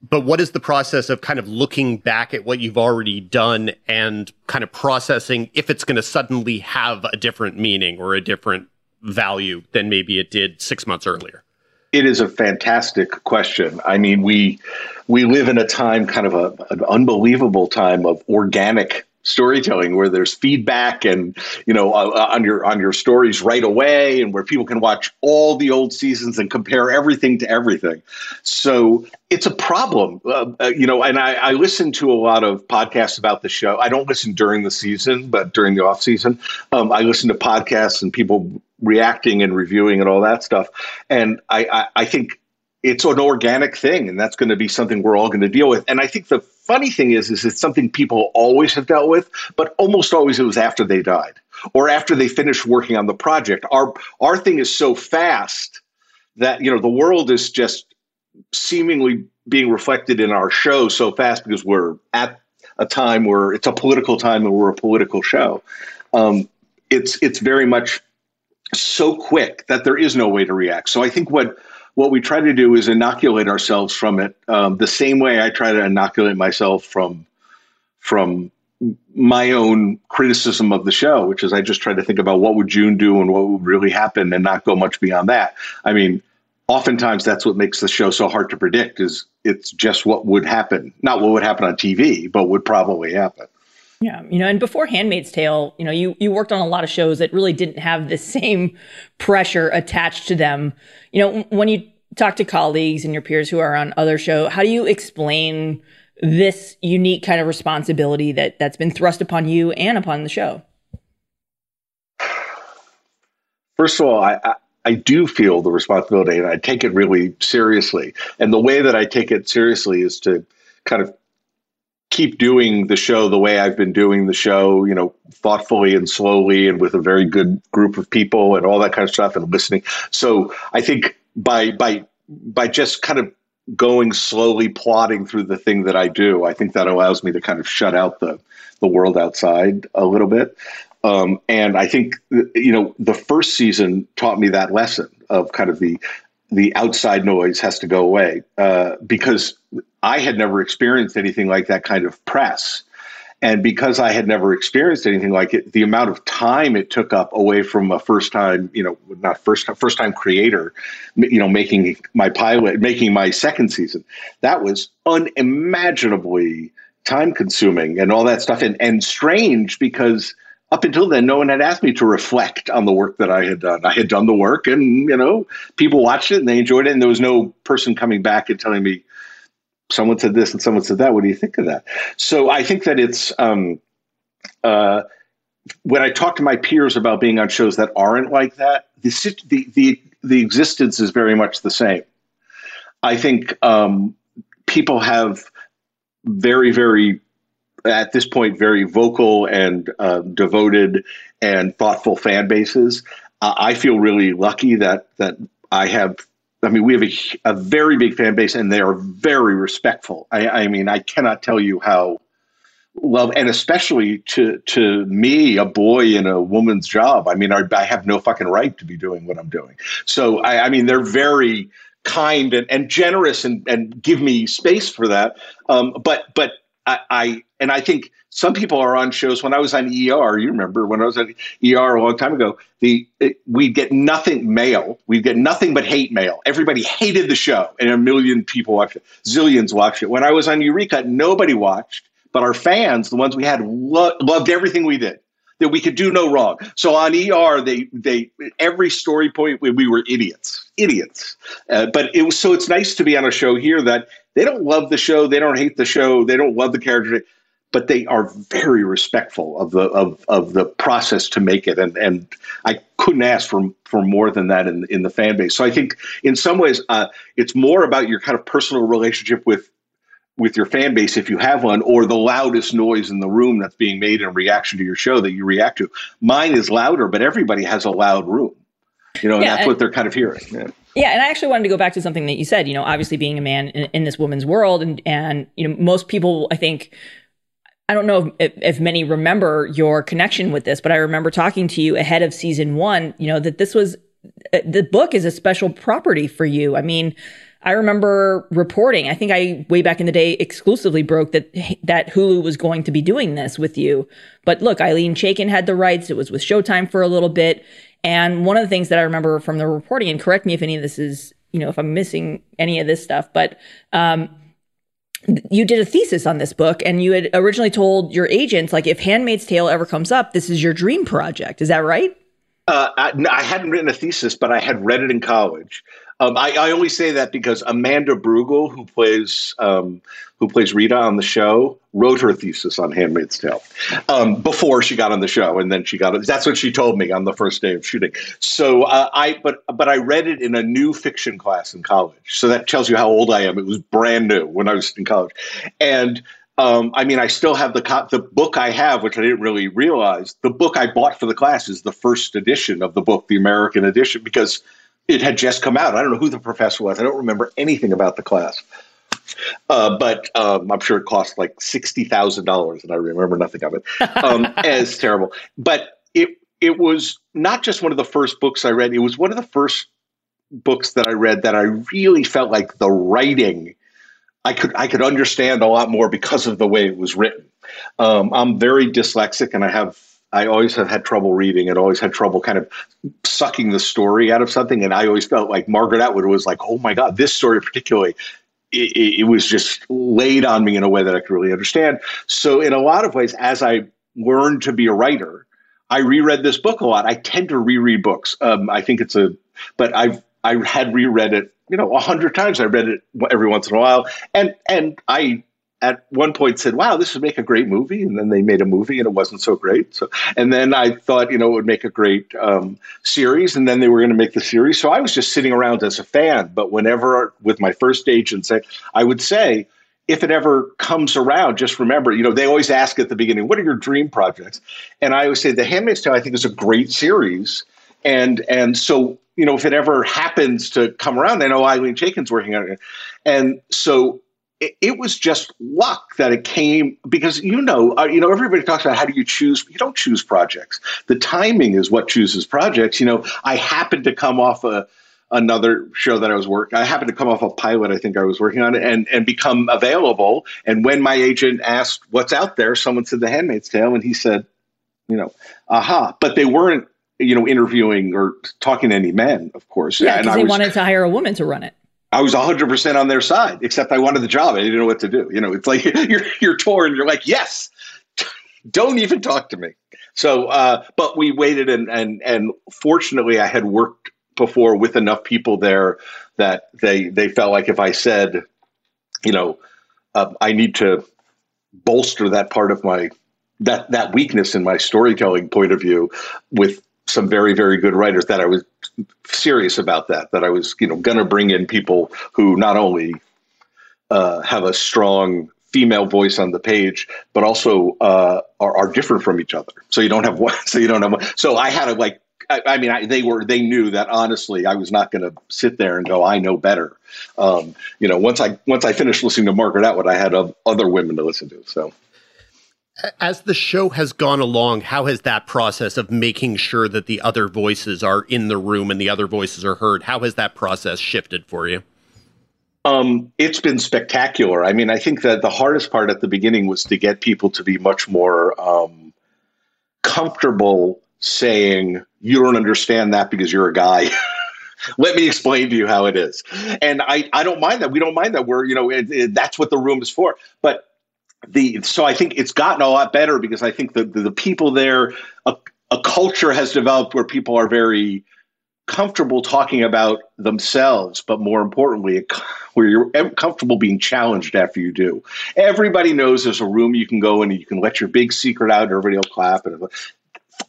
but what is the process of kind of looking back at what you've already done and kind of processing if it's going to suddenly have a different meaning or a different value than maybe it did six months earlier? It is a fantastic question. I mean, we we live in a time, kind of a, an unbelievable time of organic storytelling where there's feedback and you know uh, uh, on your on your stories right away and where people can watch all the old seasons and compare everything to everything. So it's a problem uh, uh, you know and I, I listen to a lot of podcasts about the show. I don't listen during the season but during the off season um, i listen to podcasts and people reacting and reviewing and all that stuff. And i, I, I think it's an organic thing and that's going to be something we're all going to deal with. And i think the funny thing is is it's something people always have dealt with but almost always it was after they died or after they finished working on the project. Our our thing is so fast that you know the world is just seemingly being reflected in our show so fast because we're at a time where it's a political time and we're a political show. Um, it's it's very much so quick that there is no way to react. So i think what what we try to do is inoculate ourselves from it um, the same way I try to inoculate myself from from my own criticism of the show, which is I just try to think about what would June do and what would really happen and not go much beyond that. I mean, oftentimes that's what makes the show so hard to predict is it's just what would happen, not what would happen on TV, but would probably happen. Yeah, you know, and before Handmaid's Tale, you know, you you worked on a lot of shows that really didn't have the same pressure attached to them. You know, when you talk to colleagues and your peers who are on other show, how do you explain this unique kind of responsibility that that's been thrust upon you and upon the show? First of all, I, I I do feel the responsibility and I take it really seriously. And the way that I take it seriously is to kind of keep doing the show the way I've been doing the show, you know, thoughtfully and slowly and with a very good group of people and all that kind of stuff and listening. So I think by by by just kind of going slowly plotting through the thing that I do, I think that allows me to kind of shut out the the world outside a little bit. Um, and I think you know the first season taught me that lesson of kind of the the outside noise has to go away uh, because I had never experienced anything like that kind of press. And because I had never experienced anything like it, the amount of time it took up away from a first time, you know, not first time, first time creator, you know, making my pilot, making my second season, that was unimaginably time consuming and all that stuff, and and strange because up until then, no one had asked me to reflect on the work that I had done. I had done the work, and you know, people watched it and they enjoyed it, and there was no person coming back and telling me, someone said this and someone said that. What do you think of that? So I think that it's um, uh, when I talk to my peers about being on shows that aren't like that, the the the, the existence is very much the same. I think um, people have very very at this point very vocal and uh, devoted and thoughtful fan bases. Uh, I feel really lucky that that I have. I mean, we have a, a very big fan base, and they are very respectful. I, I mean, I cannot tell you how love, and especially to to me, a boy in a woman's job. I mean, I, I have no fucking right to be doing what I'm doing. So, I, I mean, they're very kind and, and generous and, and give me space for that. Um, but but I, I and I think some people are on shows. When I was on ER, you remember when I was on ER a long time ago, the it, we'd get nothing mail. We'd get nothing but hate mail. Everybody hated the show, and a million people watched it. Zillions watched it. When I was on Eureka, nobody watched, but our fans, the ones we had, lo- loved everything we did. That we could do no wrong. So on ER, they they every story point we, we were idiots, idiots. Uh, but it was so it's nice to be on a show here that they don't love the show, they don't hate the show, they don't love the character. But they are very respectful of the of, of the process to make it, and and I couldn't ask for for more than that in in the fan base. So I think in some ways uh, it's more about your kind of personal relationship with with your fan base if you have one or the loudest noise in the room that's being made in reaction to your show that you react to. Mine is louder but everybody has a loud room. You know and that's and- what they're kind of hearing. Yeah. Yeah, and I actually wanted to go back to something that you said. You know, obviously being a man in, in this woman's world, and and you know, most people, I think, I don't know if, if many remember your connection with this, but I remember talking to you ahead of season one. You know that this was uh, the book is a special property for you. I mean, I remember reporting. I think I way back in the day exclusively broke that that Hulu was going to be doing this with you. But look, Ilene Chaiken had the rights. It was with Showtime for a little bit. And one of the things that I remember from the reporting, and correct me if any of this is, you know, if I'm missing any of this stuff, but um, you did a thesis on this book, and you had originally told your agents, like, if Handmaid's Tale ever comes up, this is your dream project. Is that right? Uh, I, I hadn't written a thesis, but I had read it in college. Um, I, I only say that because Amanda Brugel, who plays um, who plays Rita on the show, wrote her thesis on *Handmaid's Tale* um, before she got on the show, and then she got it. That's what she told me on the first day of shooting. So uh, I, but but I read it in a new fiction class in college. So that tells you how old I am. It was brand new when I was in college, and um, I mean, I still have the co- the book I have, which I didn't really realize. The book I bought for the class is the first edition of the book, the American edition, because it had just come out. I don't know who the professor was. I don't remember anything about the class, uh, but um, I'm sure it cost like sixty thousand dollars, and I remember nothing of it. Um, and *laughs* it's terrible, but it it was not just one of the first books I read. It was one of the first books that I read that I really felt like the writing I could I could understand a lot more because of the way it was written. Um, I'm very dyslexic, and I have I always have had trouble reading, and always had trouble kind of sucking the story out of something. And I always felt like Margaret Atwood was like, oh my god, this story particularly. It, it, was just laid on me in a way that I could really understand. So, in a lot of ways, as I learned to be a writer, I reread this book a lot. I tend to reread books. Um, I think it's a, but I've I had reread it, you know, a hundred times. I read it every once in a while, and and I at one point said, "Wow, this would make a great movie," and then they made a movie, and it wasn't so great. So, and then I thought, you know, it would make a great um, series, and then they were going to make the series. So I was just sitting around as a fan. But whenever with my first agent, say, I would say. If it ever comes around, just remember, you know, they always ask at the beginning, what are your dream projects? And I always say, The Handmaid's Tale, I think, is a great series. And and so, you know, if it ever happens to come around, I know Ilene Chaiken's working on it. And so it, it was just luck that it came because you know, uh, you know, everybody talks about how do you choose? You don't choose projects. The timing is what chooses projects. You know, I happened to come off a another show that I was working. I happened to come off a pilot I think I was working on and and become available. And when my agent asked what's out there, someone said The Handmaid's Tale, and he said, you know, aha. But they weren't, you know, interviewing or talking to any men, of course. Yeah, because they was, wanted to hire a woman to run it. I was 100% on their side, except I wanted the job. I didn't know what to do. You know, it's like *laughs* you're, you're torn. You're like, yes, *laughs* don't even talk to me. So, uh, but we waited and, and, and fortunately I had worked before with enough people there that they, they felt like if I said, you know, uh, I need to bolster that part of my, that, that weakness in my storytelling point of view with some very, very good writers that I was serious about that, that I was, you know, going to bring in people who not only uh, have a strong female voice on the page, but also uh, are, are different from each other. So you don't have one. *laughs* So you don't have one. So I had to like. I, I mean, I, they were. They knew that honestly, I was not going to sit there and go, "I know better." Um, you know, once I once I finished listening to Margaret Atwood, I had uh, other women to listen to. So As the show has gone along, how has that process of making sure that the other voices are in the room and the other voices are heard, how has that process shifted for you? Um, it's been spectacular. I mean, I think that the hardest part at the beginning was to get people to be much more um, comfortable saying, "You don't understand that because you're a guy." *laughs* Let me explain to you how it is. And I, I don't mind that. We don't mind that. We're, you know, it, it, that's what the room is for. But the so I think it's gotten a lot better because I think the the, the people there, a, a culture has developed where people are very comfortable talking about themselves, but more importantly, where you're comfortable being challenged after you do. Everybody knows there's a room you can go in and you can let your big secret out, and everybody will clap. And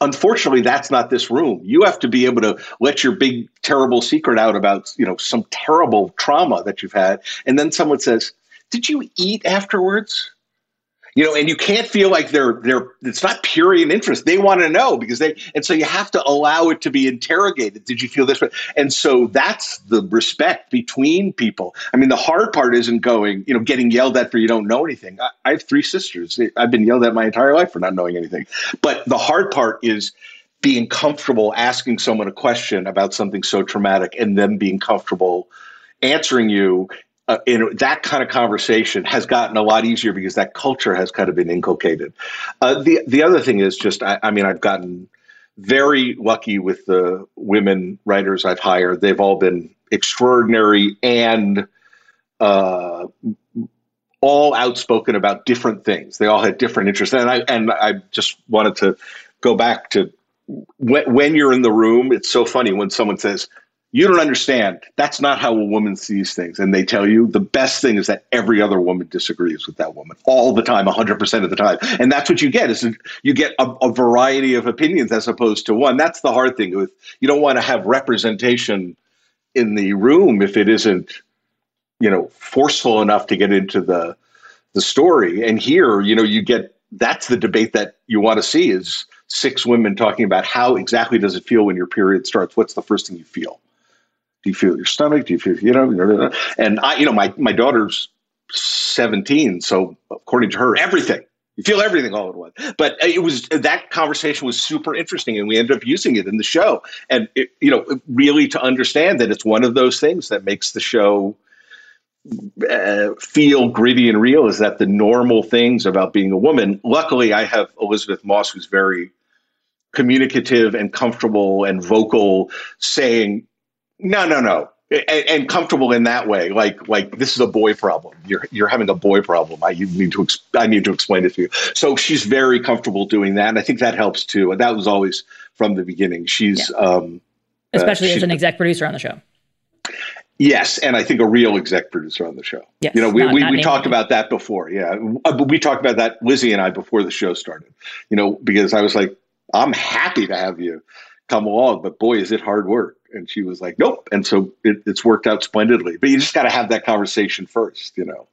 unfortunately, that's not this room. You have to be able to let your big terrible secret out about you know some terrible trauma that you've had, and then someone says, "Did you eat afterwards?" You know, and you can't feel like they're they're it's not purely an interest. They want to know because they and so you have to allow it to be interrogated. Did you feel this way? And so that's the respect between people. I mean, the hard part isn't going, you know, getting yelled at for you don't know anything. I, I have three sisters. I've been yelled at my entire life for not knowing anything. But the hard part is being comfortable asking someone a question about something so traumatic and them being comfortable answering you uh, in that kind of conversation has gotten a lot easier because that culture has kind of been inculcated. Uh, the the other thing is just, I, I, mean, I've gotten very lucky with the women writers I've hired. They've all been extraordinary and uh, all outspoken about different things. They all had different interests, and I and I just wanted to go back to when, when you're in the room. It's so funny when someone says you don't understand. That's not how a woman sees things. And they tell you the best thing is that every other woman disagrees with that woman all the time, 100% of the time. And that's what you get is you get a, a variety of opinions as opposed to one. That's the hard thing with you don't want to have representation in the room if it isn't, you know, forceful enough to get into the the story. And here, you know, you get that's the debate that you want to see is six women talking about how exactly does it feel when your period starts? What's the first thing you feel? Do you feel your stomach? Do you feel, you know, and I, you know, my, my daughter's 17. So according to her, everything, you feel everything all at once. But it was, that conversation was super interesting and we ended up using it in the show. And, it, you know, really to understand that it's one of those things that makes the show uh, feel gritty and real is that the normal things about being a woman. Luckily, I have Elisabeth Moss, who's very communicative and comfortable and vocal, saying, no, no, no. And, and, comfortable in that way, like like this is a boy problem. You're you're having a boy problem. I need to I need to explain it to you. So she's very comfortable doing that, and I think that helps too. And that was always from the beginning. She's yeah. um, uh, especially uh, as an exec producer on the show. Yes, and I think a real exec producer on the show. Yes, you know, we, not, we, not we talked about that before. Yeah, uh, we talked about that Lizzie and I before the show started. You know, because I was like, I'm happy to have you come along, but boy, is it hard work. And she was like, nope. And so it, it's worked out splendidly. But you just got to have that conversation first, you know.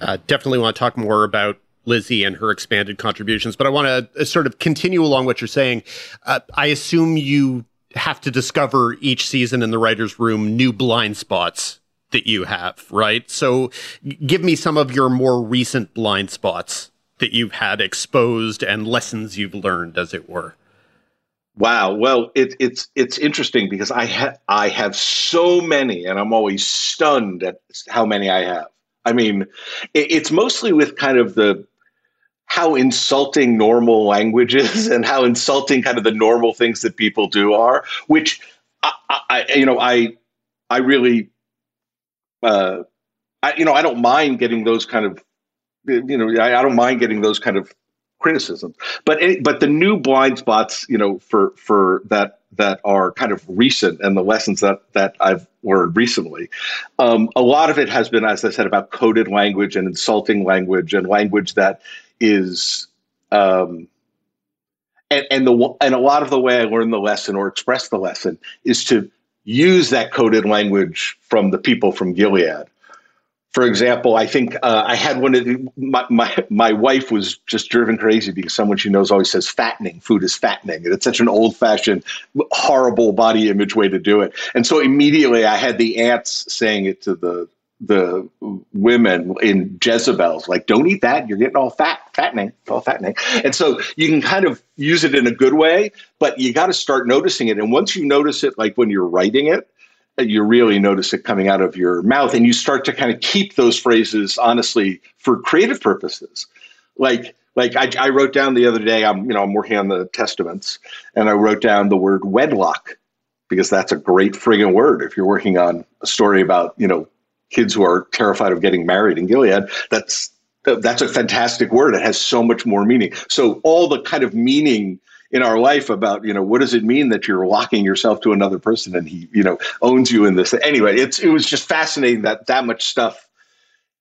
Uh, definitely want to talk more about Lizzie and her expanded contributions, but I want to uh, sort of continue along what you're saying. Uh, I assume you have to discover each season in the writer's room new blind spots that you have, right? So give me some of your more recent blind spots that you've had exposed and lessons you've learned, as it were. Wow. Well, it, it's it's interesting because I I have so many, and I'm always stunned at how many I have. I mean, it, it's mostly with kind of the how insulting normal language is, and how insulting kind of the normal things that people do are. Which I, I you know, I I really, uh, I you know, I don't mind getting those kind of you know, I, I, don't mind getting those kind of criticism. But but the new blind spots, you know, for for that that are kind of recent and the lessons that that I've learned recently, um, a lot of it has been, as I said, about coded language and insulting language and language that is. Um, and, and the and a lot of the way I learn the lesson or express the lesson is to use that coded language from the people from Gilead for example, I think uh, I had one of the, my, my, my wife was just driven crazy because someone she knows always says fattening. Food is fattening, and it's such an old fashioned, horrible body image way to do it. And so immediately I had the aunts saying it to the the women in Jezebel's, like, don't eat that. You're getting all fat, fattening, all fattening. And so you can kind of use it in a good way, but you got to start noticing it. And once you notice it, like when you're writing it, you really notice it coming out of your mouth and you start to kind of keep those phrases honestly for creative purposes. Like like I, I, wrote down the other day i'm you know i'm working on the testaments and i wrote down the word wedlock because that's a great friggin' word. If you're working on a story about you know kids who are terrified of getting married in gilead that's that's a fantastic word. It has so much more meaning. So all the kind of meaning in our life about you know what does it mean that you're locking yourself to another person and he you know owns you in this? Anyway it's it was just fascinating that that much stuff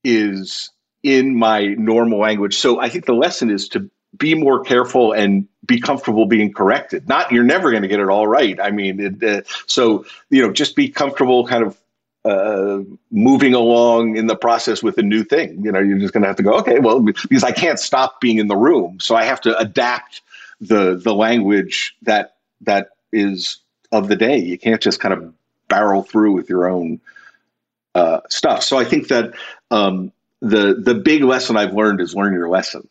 is in my normal language. So i think the lesson is to be more careful and be comfortable being corrected. Not you're never going to get it all right. I mean it, uh, so you know just be comfortable kind of uh, moving along in the process with a new thing. You know, you're just going to have to go, okay, well, because I can't stop being in the room, so I have to adapt the the language that that is of the day. You can't just kind of barrel through with your own uh, stuff. So I think that um, the the big lesson I've learned is learn your lesson.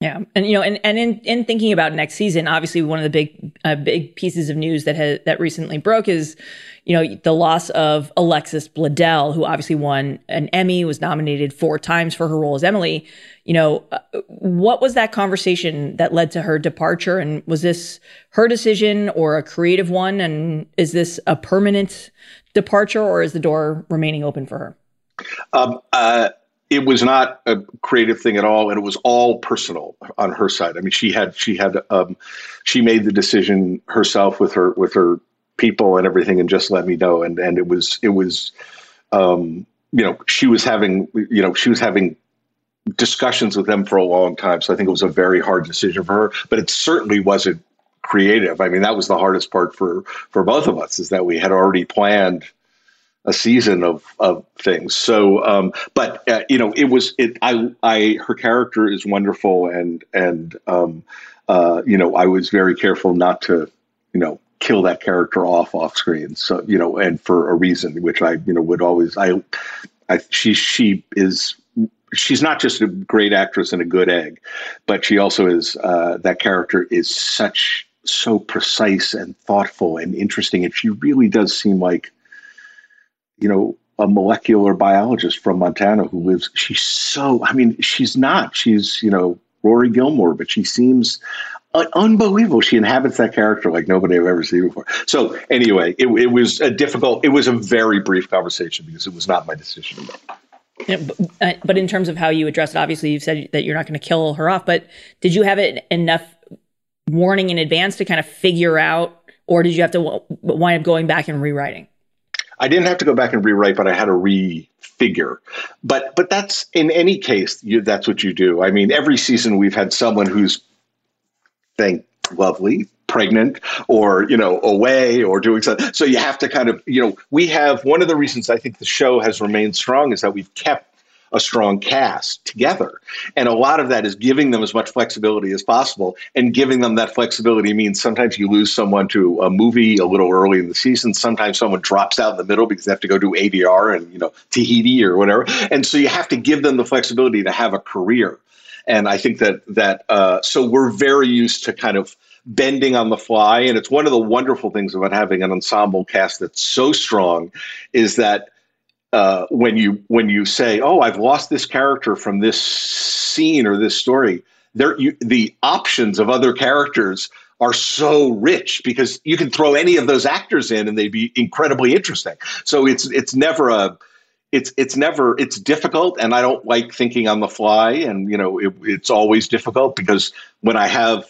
Yeah, and you know, and, and in, in thinking about next season, obviously one of the big uh, big pieces of news that has that recently broke is, you know, the loss of Alexis Bledel, who obviously won an Emmy, was nominated four times for her role as Emily. You know, uh, what was that conversation that led to her departure, and was this her decision or a creative one, and is this a permanent departure, or is the door remaining open for her? Um, uh, it was not a creative thing at all, and it was all personal on her side. I mean, she had she had um, she made the decision herself with her with her people and everything, and just let me know. And and it was it was, um, you know, she was having you know she was having discussions with them for a long time. So I think it was a very hard decision for her, but it certainly wasn't creative. I mean, that was the hardest part for for both of us is that we had already planned a season of of things. So, um, but uh, you know, it was it. I I her character is wonderful, and and um, uh, you know, I was very careful not to you know kill that character off off screen. So you know, and for a reason, which I you know would always I, I she she is. She's not just a great actress and a good egg, but she also is. Uh, that character is such so precise and thoughtful and interesting, and she really does seem like you know, a molecular biologist from Montana who lives. She's so, I mean, she's not. She's, you know, Rory Gilmore, but she seems unbelievable. She inhabits that character like nobody I've ever seen before. So anyway, it, it was a difficult, it was a very brief conversation because it was not my decision but, uh, but in terms of how you address it, obviously you've said that you're not going to kill her off, but did you have it enough warning in advance to kind of figure out, or did you have to wind up going back and rewriting? I didn't have to go back and rewrite, but I had to refigure. But but that's in any case, you, that's what you do. I mean, every season we've had someone who's thank lovely pregnant or you know away or doing something so you have to kind of you know we have one of the reasons i think the show has remained strong is that we've kept a strong cast together. And a lot of that is giving them as much flexibility as possible. And giving them that flexibility means sometimes you lose someone to a movie a little early in the season. Sometimes someone drops out in the middle because they have to go do ADR and, you know, Tahiti or whatever. And so you have to give them the flexibility to have a career. And I think that, that, uh, so we're very used to kind of, bending on the fly and it's one of the wonderful things about having an ensemble cast that's so strong is that uh, when you when you say, "Oh, I've lost this character from this scene or this story," there you, the options of other characters are so rich because you can throw any of those actors in and they'd be incredibly interesting. So it's it's never a it's it's never it's difficult and I don't like thinking on the fly and you know it, it's always difficult because when I have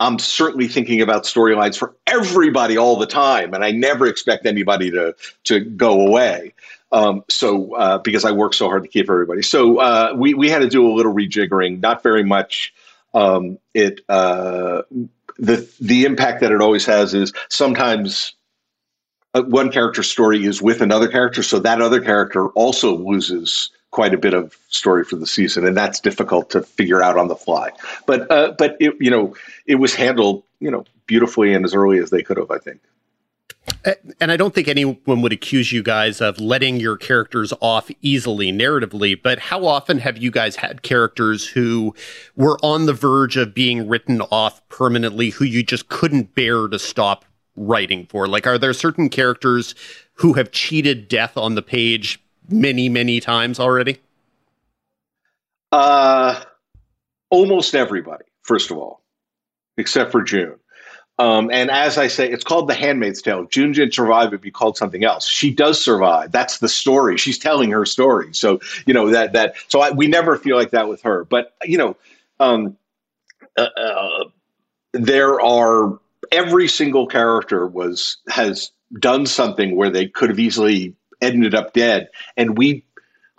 I'm certainly thinking about storylines for everybody all the time, and I never expect anybody to to go away. Um, so uh, because I work so hard to keep everybody, so uh, we we had to do a little rejiggering, not very much. Um, it uh, the the impact that it always has is sometimes uh, one character story is with another character, so that other character also loses quite a bit of story for the season, and that's difficult to figure out on the fly. But uh, but it, you know it was handled you know beautifully and as early as they could have, I think. And I don't think anyone would accuse you guys of letting your characters off easily narratively, but how often have you guys had characters who were on the verge of being written off permanently who you just couldn't bear to stop writing for? Like, are there certain characters who have cheated death on the page many, many times already? Uh, almost everybody, first of all, except for June. Um, and as I say, it's called The Handmaid's Tale. June didn't survive; it'd be called something else. She does survive. That's the story. She's telling her story. So you know that that. So I, we never feel like that with her. But you know, um, uh, uh, there are every single character was has done something where they could have easily ended up dead, and we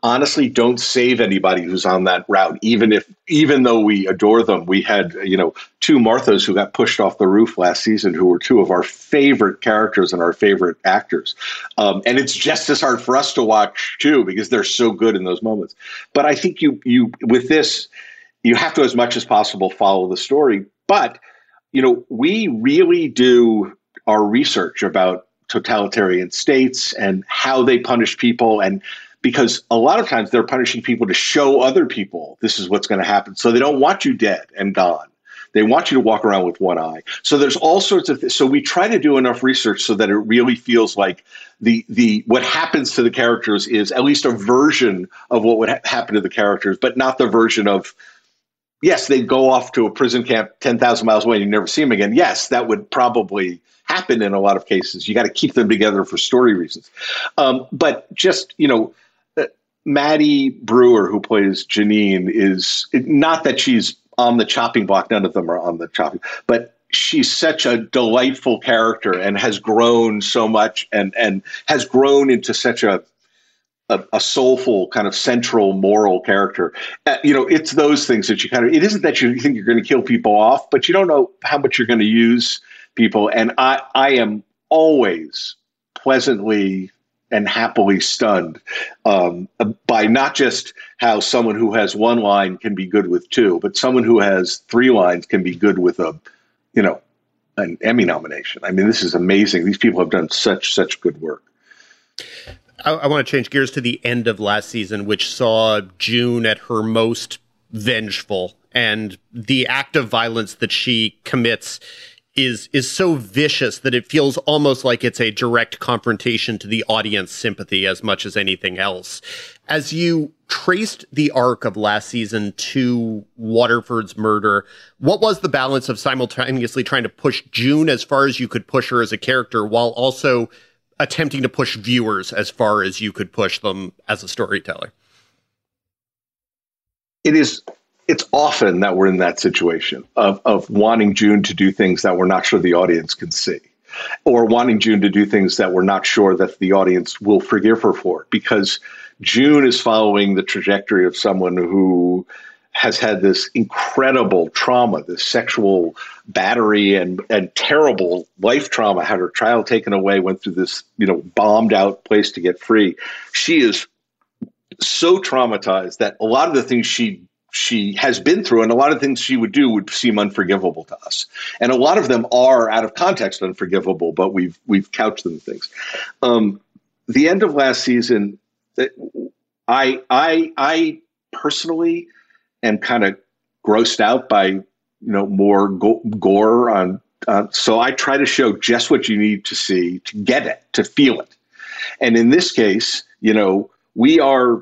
honestly don't save anybody who's on that route. Even if even though we adore them we had you know two marthas who got pushed off the roof last season who were two of our favorite characters and our favorite actors. Um, and it's just as hard for us to watch too because they're so good in those moments. But i think you you with this you have to as much as possible follow the story. But you know we really do our research about totalitarian states and how they punish people and because a lot of times they're punishing people to show other people this is what's going to happen. So they don't want you dead and gone. They want you to walk around with one eye. So there's all sorts of th- so we try to do enough research so that it really feels like the the what happens to the characters is at least a version of what would ha- happen to the characters, but not the version of yes, they go off to a prison camp 10,000 miles away and you never see them again. Yes, that would probably happen in a lot of cases. You got to keep them together for story reasons. Um, but just, you know, Maddie Brewer, who plays Janine, is not that she's on the chopping block. None of them are on the chopping, but she's such a delightful character and has grown so much and and has grown into such a a, a soulful kind of central moral character. Uh, you know, it's those things that you kind of. It isn't that you think you're going to kill people off, but you don't know how much you're going to use people. And I I am always pleasantly and happily stunned um, by not just how someone who has one line can be good with two, but someone who has three lines can be good with a, you know, an Emmy nomination. I mean, this is amazing. These people have done such such good work. I, I want to change gears to the end of last season, which saw June at her most vengeful, and the act of violence that she commits is is so vicious that it feels almost like it's a direct confrontation to the audience sympathy as much as anything else. As you traced the arc of last season to Waterford's murder, what was the balance of simultaneously trying to push June as far as you could push her as a character while also attempting to push viewers as far as you could push them as a storyteller? It is it's often that we're in that situation of, of wanting June to do things that we're not sure the audience can see, or wanting June to do things that we're not sure that the audience will forgive her for, because June is following the trajectory of someone who has had this incredible trauma, this sexual battery and, and terrible life trauma, had her child taken away, went through this, you know, bombed out place to get free. She is so traumatized that a lot of the things she she has been through, and a lot of things she would do would seem unforgivable to us, and a lot of them are out of context unforgivable, but we've we've couched them things. Um, the end of last season, I I I personally am kind of grossed out by you know more go- gore on. Uh, so I try to show just what you need to see to get it, to feel it, and in this case, you know, we are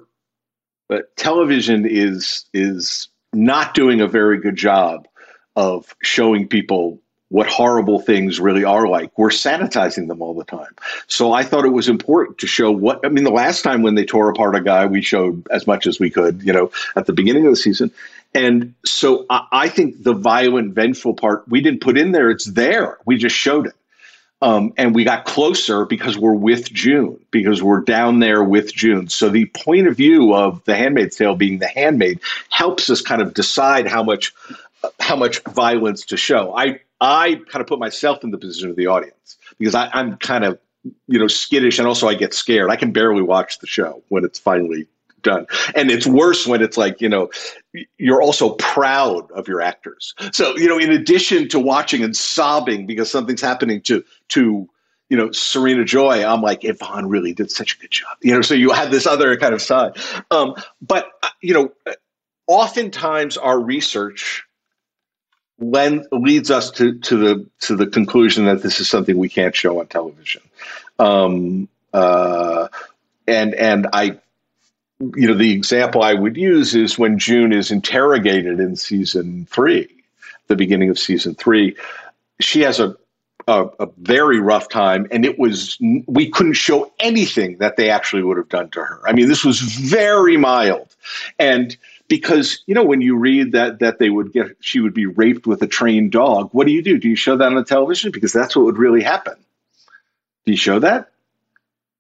but television is is not doing a very good job of showing people what horrible things really are like. We're sanitizing them all the time. So I thought it was important to show what I mean the last time when they tore apart a guy, we showed as much as we could, you know, at the beginning of the season. And so I, I think the violent, vengeful part we didn't put in there. It's there. We just showed it. Um, and we got closer because we're with June, because we're down there with June. So the point of view of the Handmaid's Tale being the handmaid helps us kind of decide how much how much violence to show. I I kind of put myself in the position of the audience because I, I'm kind of you know skittish and also I get scared. I can barely watch the show when it's finally done. And it's worse when it's like, you know, you're also proud of your actors. So, you know, in addition to watching and sobbing because something's happening to to you know Serena Joy, I'm like Yvonne really did such a good job. You know, so you had this other kind of side. Um, but uh, you know, oftentimes our research leads us to to the to the conclusion that this is something we can't show on television. Um, uh, and and I you know, the example I would use is when June is interrogated in season three, the beginning of season three. She has a, a, a very rough time, and it was we couldn't show anything that they actually would have done to her. I mean, this was very mild, and because you know when you read that that they would get she would be raped with a trained dog what do you do do you show that on the television because that's what would really happen do you show that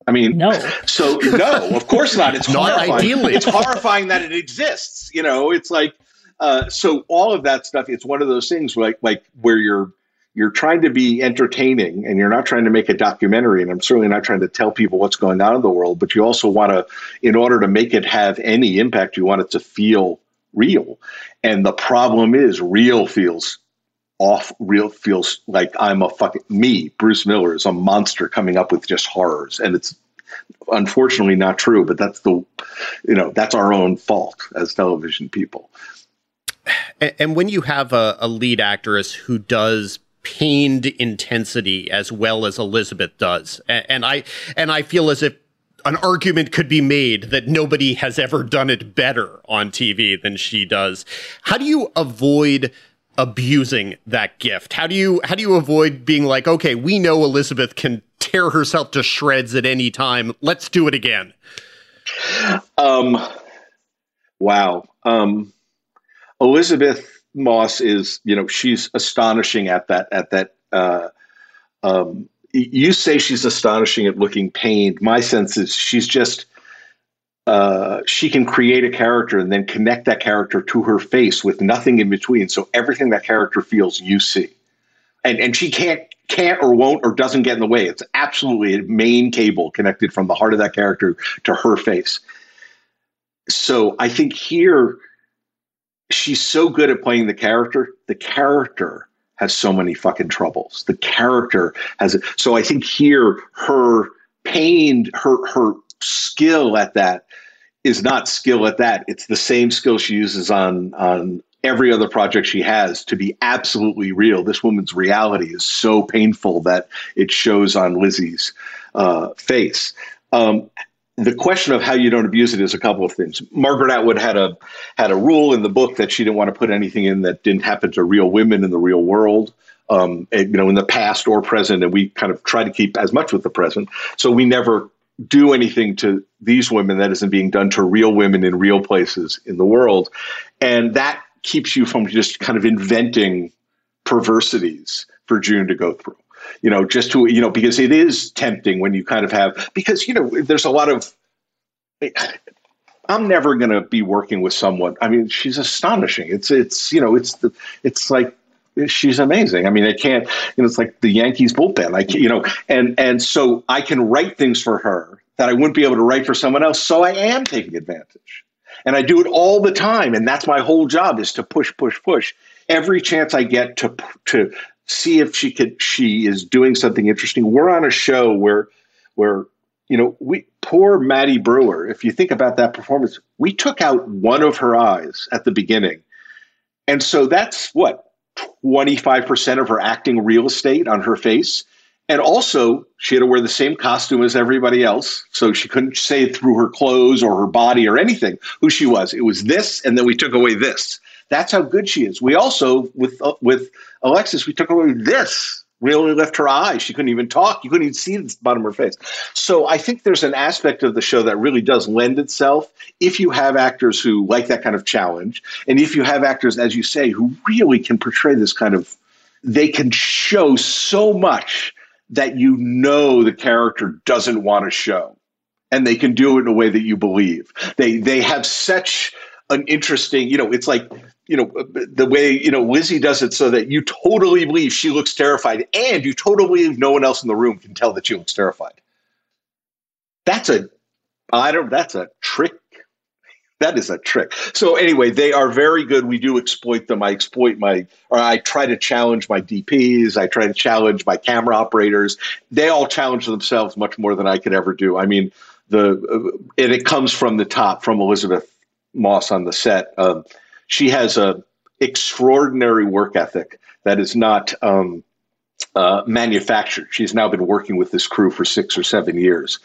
I mean, no. So no, of course not. It's *laughs* not horrifying. ideally. It's horrifying that it exists. You know, it's like uh, so all of that stuff. It's one of those things like like where you're you're trying to be entertaining and you're not trying to make a documentary. And I'm certainly not trying to tell people what's going on in the world, but you also want to, in order to make it have any impact, you want it to feel real. And the problem is, real feels off real feels like I'm a fucking me, Bruce Miller is a monster coming up with just horrors. And it's unfortunately not true, but that's the you know, that's our own fault as television people. And, and when you have a, a lead actress who does pained intensity as well as Elisabeth does, and, and I and I feel as if an argument could be made that nobody has ever done it better on TV than she does. How do you avoid abusing that gift? How do you how do you avoid being like, okay, we know Elisabeth can tear herself to shreds at any time. Let's do it again. Um wow. Um Elisabeth Moss is, you know, she's astonishing at that at that uh um you say she's astonishing at looking pained. My sense is she's just uh, she can create a character and then connect that character to her face with nothing in between. So everything that character feels, you see, and and she can't can't or won't or doesn't get in the way. It's absolutely a main cable connected from the heart of that character to her face. So I think here she's so good at playing the character. The character has so many fucking troubles. The character has so I think here her pained her her skill at that is not skill at that. It's the same skill she uses on on every other project she has to be absolutely real. This woman's reality is so painful that it shows on Lizzie's uh, face. Um, the question of how you don't abuse it is a couple of things. Margaret Atwood had a had a rule in the book that she didn't want to put anything in that didn't happen to real women in the real world. Um, you know, in the past or present, and we kind of try to keep as much with the present. So we never do anything to these women that isn't being done to real women in real places in the world, and that keeps you from just kind of inventing perversities for June to go through you know, just to, you know, because it is tempting when you kind of have, because, you know, there's a lot of, I'm never going to be working with someone. I mean, she's astonishing. It's, it's, you know, it's the, it's like, she's amazing. I mean, I can't, you know, it's like the Yankees bullpen. Can't, you know, and, and so I can write things for her that I wouldn't be able to write for someone else. So I am taking advantage and I do it all the time. And that's my whole job is to push, push, push every chance I get to, to see if she could she is doing something interesting. We're on a show where where you know we poor Maddie Brewer. If you think about that performance, we took out one of her eyes at the beginning, and so that's what twenty five percent of her acting real estate on her face. And also, she had to wear the same costume as everybody else, so she couldn't say through her clothes or her body or anything who she was. It was this, and then we took away this. That's how good she is. We also with uh, with Alexis, we took away this. We only left her eyes. She couldn't even talk. You couldn't even see the bottom of her face. So I think there's an aspect of the show that really does lend itself if you have actors who like that kind of challenge, and if you have actors, as you say, who really can portray this kind of. They can show so much that you know the character doesn't want to show and they can do it in a way that you believe. They they have such an interesting, you know, it's like, you know, the way, you know, Lizzie does it so that you totally believe she looks terrified and you totally believe no one else in the room can tell that she looks terrified. That's a, I don't, that's a trick. That is a trick. So anyway, they are very good. We do exploit them. I exploit my, or I try to challenge my DPs. I try to challenge my camera operators. They all challenge themselves much more than I could ever do. I mean, the, and it comes from the top, from Elisabeth Moss on the set. Um, she has a extraordinary work ethic that is not um, uh, manufactured. She's now been working with this crew for six or seven years,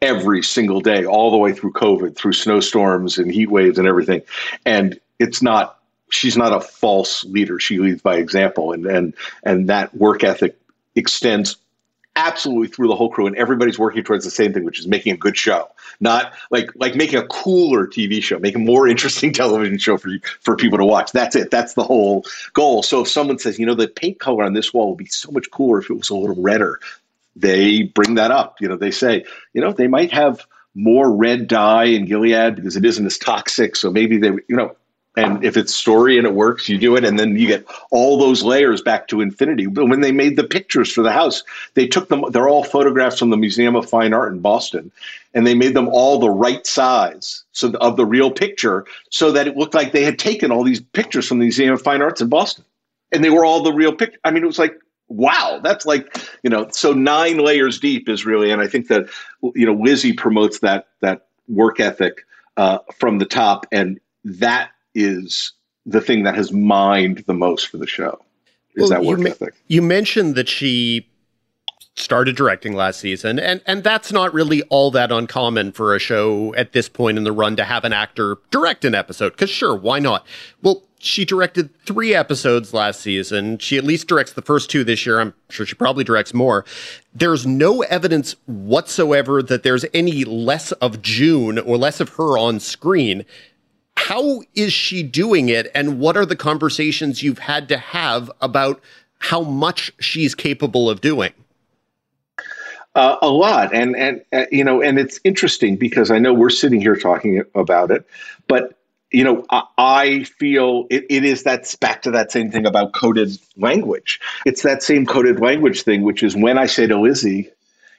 every single day, all the way through COVID, through snowstorms and heat waves and everything. And it's not. She's not a false leader. She leads by example, and and and that work ethic extends absolutely through the whole crew, and everybody's working towards the same thing, which is making a good show, not like like making a cooler TV show, make a more *laughs* interesting television show for for people to watch. That's it. That's the whole goal. So if someone says, you know, the paint color on this wall would be so much cooler if it was a little redder, they bring that up. You know, they say, you know, they might have more red dye in Gilead because it isn't as toxic. So maybe they, you know, and if it's story and it works, you do it, and then you get all those layers back to infinity. But when they made the pictures for the house, they took them. They're all photographs from the Museum of Fine Art in Boston, and they made them all the right size so of the real picture, so that it looked like they had taken all these pictures from the Museum of Fine Arts in Boston, and they were all the real picture. I mean, it was like wow that's like you know so nine layers deep is really and i think that you know lizzie promotes that that work ethic uh, from the top and that is the thing that has mined the most for the show is well, that work you ethic. you mentioned that she started directing last season and and that's not really all that uncommon for a show at this point in the run to have an actor direct an episode cuz sure why not? Well she directed 3 episodes last season. She at least directs the first two this year. I'm sure she probably directs more. There's no evidence whatsoever that there's any less of June or less of her on screen how is she doing it and what are the conversations you've had to have about how much she's capable of doing uh, a lot, and and uh, you know, and it's interesting because I know we're sitting here talking about it, but you know, I, I feel it, it is that's back to that same thing about coded language. It's that same coded language thing, which is when I say to Lizzie,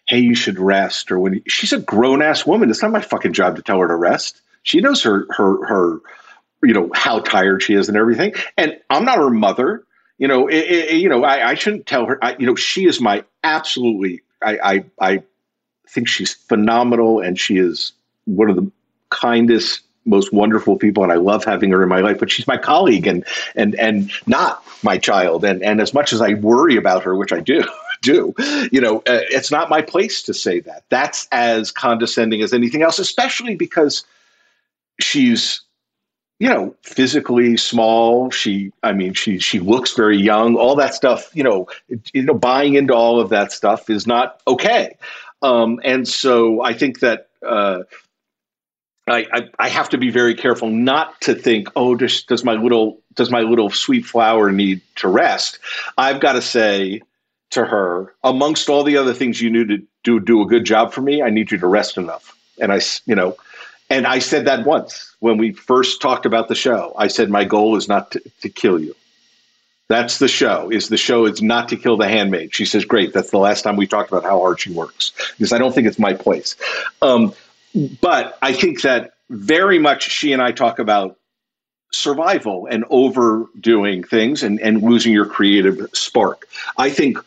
"Hey, you should rest," or when she's a grown ass woman, it's not my fucking job to tell her to rest. She knows her her her, you know, how tired she is and everything. And I'm not her mother. You know, it, it, you know, I, I shouldn't tell her. I, you know, she is my absolutely I, I, I think she's phenomenal, and she is one of the kindest, most wonderful people, and I love having her in my life. But she's my colleague, and and and not my child. And and as much as I worry about her, which I do. *laughs* do you know uh, it's not my place to say that that's as condescending as anything else especially because she's you know, physically small. She, I mean, she she looks very young. All that stuff, you know, you know, buying into all of that stuff is not okay. Um, and so I think that uh, I, I, I have to be very careful not to think, oh, does does my little does my little sweet flower need to rest? I've got to say to her, amongst all the other things you need to do do a good job for me, I need you to rest enough. And I, you know, and I said that once when we first talked about the show. I said my goal is not to, to kill you. That's the show. Is the show is not to kill the handmaid. She says, "Great." That's the last time we talked about how hard she works because I don't think it's my place. Um, but I think that very much she and I talk about survival and overdoing things and, and losing your creative spark. I think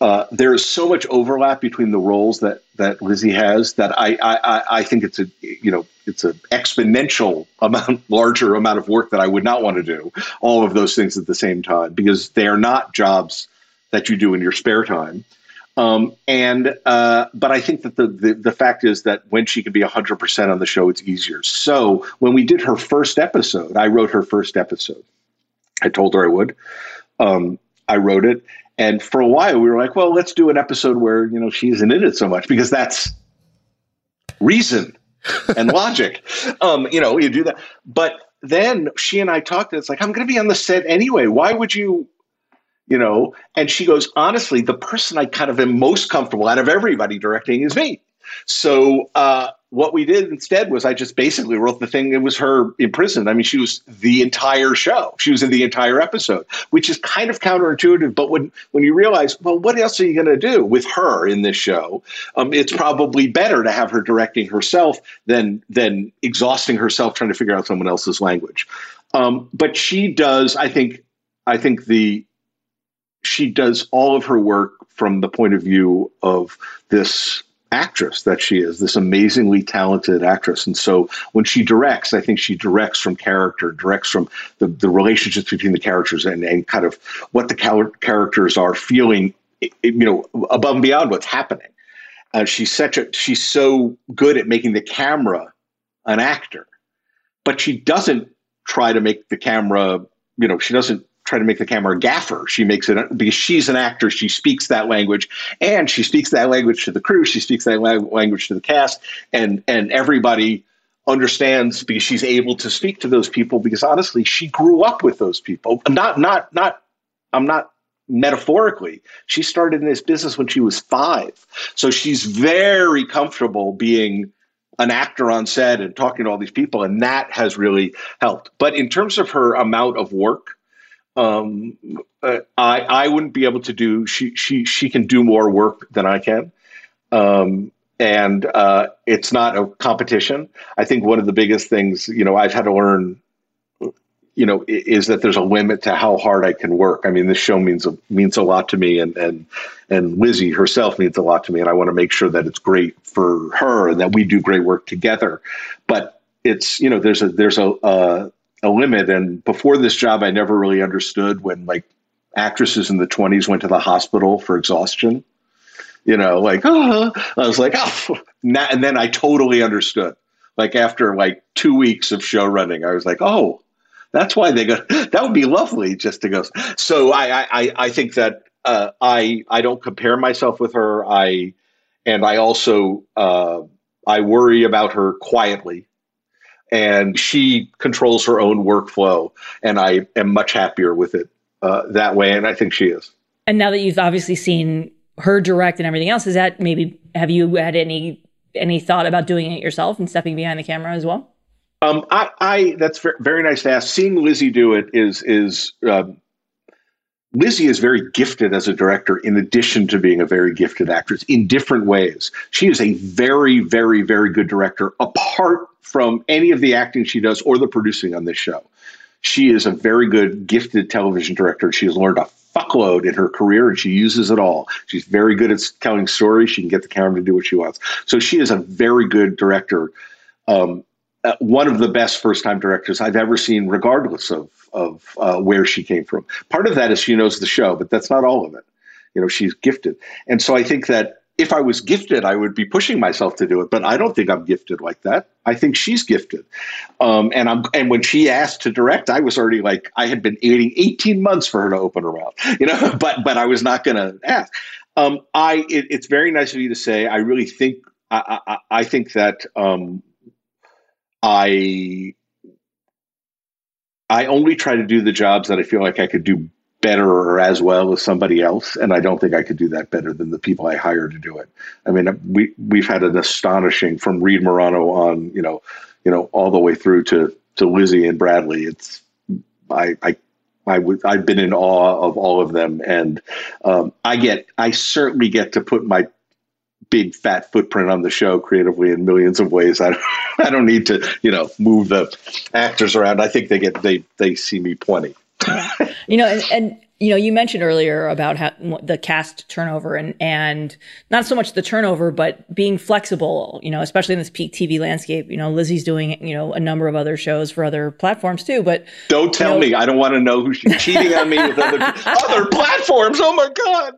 uh, there is so much overlap between the roles that that Lizzie has that I, I I think it's a you know it's an exponential amount *laughs* larger amount of work that I would not want to do all of those things at the same time because they are not jobs that you do in your spare time. Um, and uh, but I think that the, the, the fact is that when she can be hundred percent on the show, it's easier. So when we did her first episode, I wrote her first episode. I told her I would. Um, I wrote it, and for a while, we were like, well, let's do an episode where, you know, she isn't in it so much because that's reason and *laughs* logic. Um, you know, you do that. But then she and I talked, and it's like, I'm going to be on the set anyway. Why would you, you know? And she goes, honestly, the person I kind of am most comfortable out of everybody directing is me. So uh, what we did instead was I just basically wrote the thing. It was her in prison. I mean, she was the entire show. She was in the entire episode, which is kind of counterintuitive. But when when you realize, well, what else are you going to do with her in this show? Um, it's probably better to have her directing herself than than exhausting herself trying to figure out someone else's language. Um, but she does. I think. I think the she does all of her work from the point of view of this actress that she is, this amazingly talented actress. And so when she directs, I think she directs from character, directs from the, the relationships between the characters and, and kind of what the cal- characters are feeling, you know, above and beyond what's happening. Uh, she's such a, she's so good at making the camera an actor, but she doesn't try to make the camera, you know, she doesn't try to make the camera a gaffer. She makes it because she's an actor. She speaks that language, and she speaks that language to the crew. She speaks that language to the cast, and and everybody understands because she's able to speak to those people because honestly she grew up with those people not not not i'm not metaphorically she started in this business when she was five so she's very comfortable being an actor on set and talking to all these people and that has really helped but in terms of her amount of work um, uh, I I wouldn't be able to do. She she she can do more work than I can. Um, and uh, it's not a competition. I think one of the biggest things, you know, I've had to learn, you know, is that there's a limit to how hard I can work. I mean, this show means a, means a lot to me, and and and Lizzie herself means a lot to me, and I want to make sure that it's great for her and that we do great work together. But it's you know, there's a there's a a, a limit, and before this job, I never really understood when like actresses in the 20s went to the hospital for exhaustion you know, like, oh, I was like, oh, *laughs* and then I totally understood. Like after like two weeks of show running, I was like, oh, that's why they go. *laughs* That would be lovely just to go. So I, I, I think that uh, I, I don't compare myself with her. I, and I also, uh, I worry about her quietly, and she controls her own workflow, and I am much happier with it uh, that way. And I think she is. And now that you've obviously seen her direct and everything else, is that maybe have you had any any thought about doing it yourself and stepping behind the camera as well? Um, I, I that's very nice to ask. Seeing Lizzie do it is is um, Lizzie is very gifted as a director, in addition to being a very gifted actress in different ways. She is a very, very, very good director, apart from any of the acting she does or the producing on this show. She is a very good, gifted television director. She has learned a fuckload in her career and she uses it all. She's very good at telling stories. She can get the camera to do what she wants. So she is a very good director. Um, uh, one of the best first time directors I've ever seen, regardless of, of uh, where she came from. Part of that is she knows the show, but that's not all of it. You know, she's gifted. And so I think that if I was gifted, I would be pushing myself to do it. But I don't think I'm gifted like that. I think she's gifted. Um, and I'm and when she asked to direct, I was already like I had been waiting 18 months for her to open her mouth, *laughs* you know. *laughs* But but I was not going to ask. Um, I it, it's very nice of you to say. I really think I I, I think that um, I I only try to do the jobs that I feel like I could do better or as well as somebody else and i don't think i could do that better than the people i hire to do it. I mean we we've had an astonishing from reed morano on you know you know all the way through to to lizzie and bradley. It's i i I've been in awe of all of them, and um, I get, I certainly get to put my big fat footprint on the show creatively in millions of ways. I, *laughs* I don't need to, you know, move the actors around. I think they get, they, they see me plenty you know, and, and you know, you mentioned earlier about how the cast turnover and and not so much the turnover, but being flexible. You know, especially in this peak TV landscape. You know, Lizzie's doing you know a number of other shows for other platforms too. But don't tell you know, me. I don't want to know who she's cheating on me with other other platforms. Oh my god.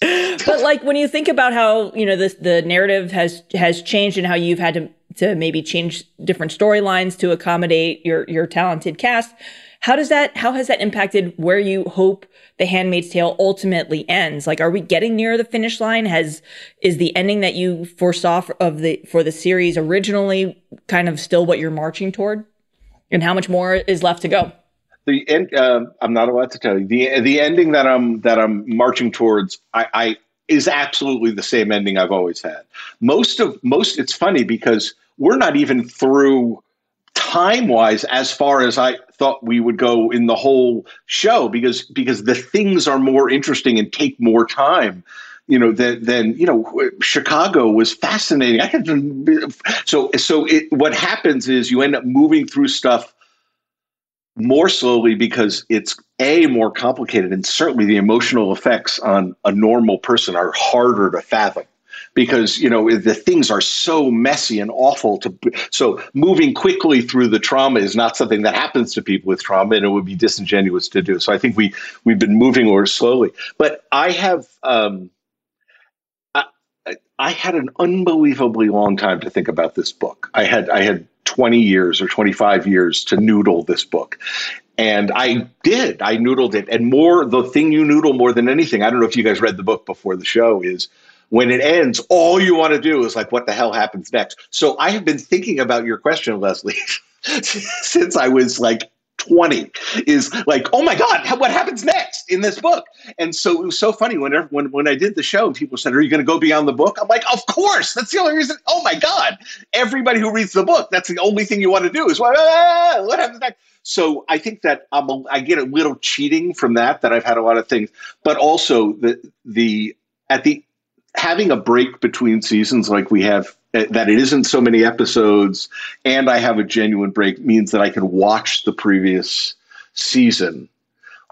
But like when you think about how you know this the narrative has has changed and how you've had to to maybe change different storylines to accommodate your your talented cast how does that, how has that impacted where you hope The Handmaid's Tale ultimately ends? Like, are we getting near the finish line? Has, is the ending that you foresaw for, of the, for the series originally kind of still what you're marching toward? And how much more is left to go? The end, uh, I'm not allowed to tell you the, the ending that I'm, that I'm marching towards, I, I is absolutely the same ending I've always had. Most of, most, it's funny because we're not even through time wise as far as I thought we would go in the whole show because because the things are more interesting and take more time you know than, than you know chicago was fascinating i had so so it, what happens is you end up moving through stuff more slowly because it's a more complicated and certainly the emotional effects on a normal person are harder to fathom because you know the things are so messy and awful to so moving quickly through the trauma is not something that happens to people with trauma and it would be disingenuous to do. So i think we we've been moving more slowly. But i have um, I, I had an unbelievably long time to think about this book. I had i had 20 years or 25 years to noodle this book and I did. I noodled it. And more, the thing you noodle more than anything, I don't know if you guys read the book before the show, is when it ends, all you want to do is like, what the hell happens next? So I have been thinking about your question, Leslie, *laughs* since I was like 20 is like, oh my God, what happens next in this book? And so it was so funny whenever, when, when I did the show, people said, Are you going to go beyond the book? I'm like, Of course. That's the only reason. Oh my God. Everybody who reads the book, that's the only thing you want to do is, ah, what happens next? So I think that I'm a, I get a little cheating from that, that I've had a lot of things, but also the, the, at the, having a break between seasons like we have that it isn't so many episodes and I have a genuine break means that I can watch the previous season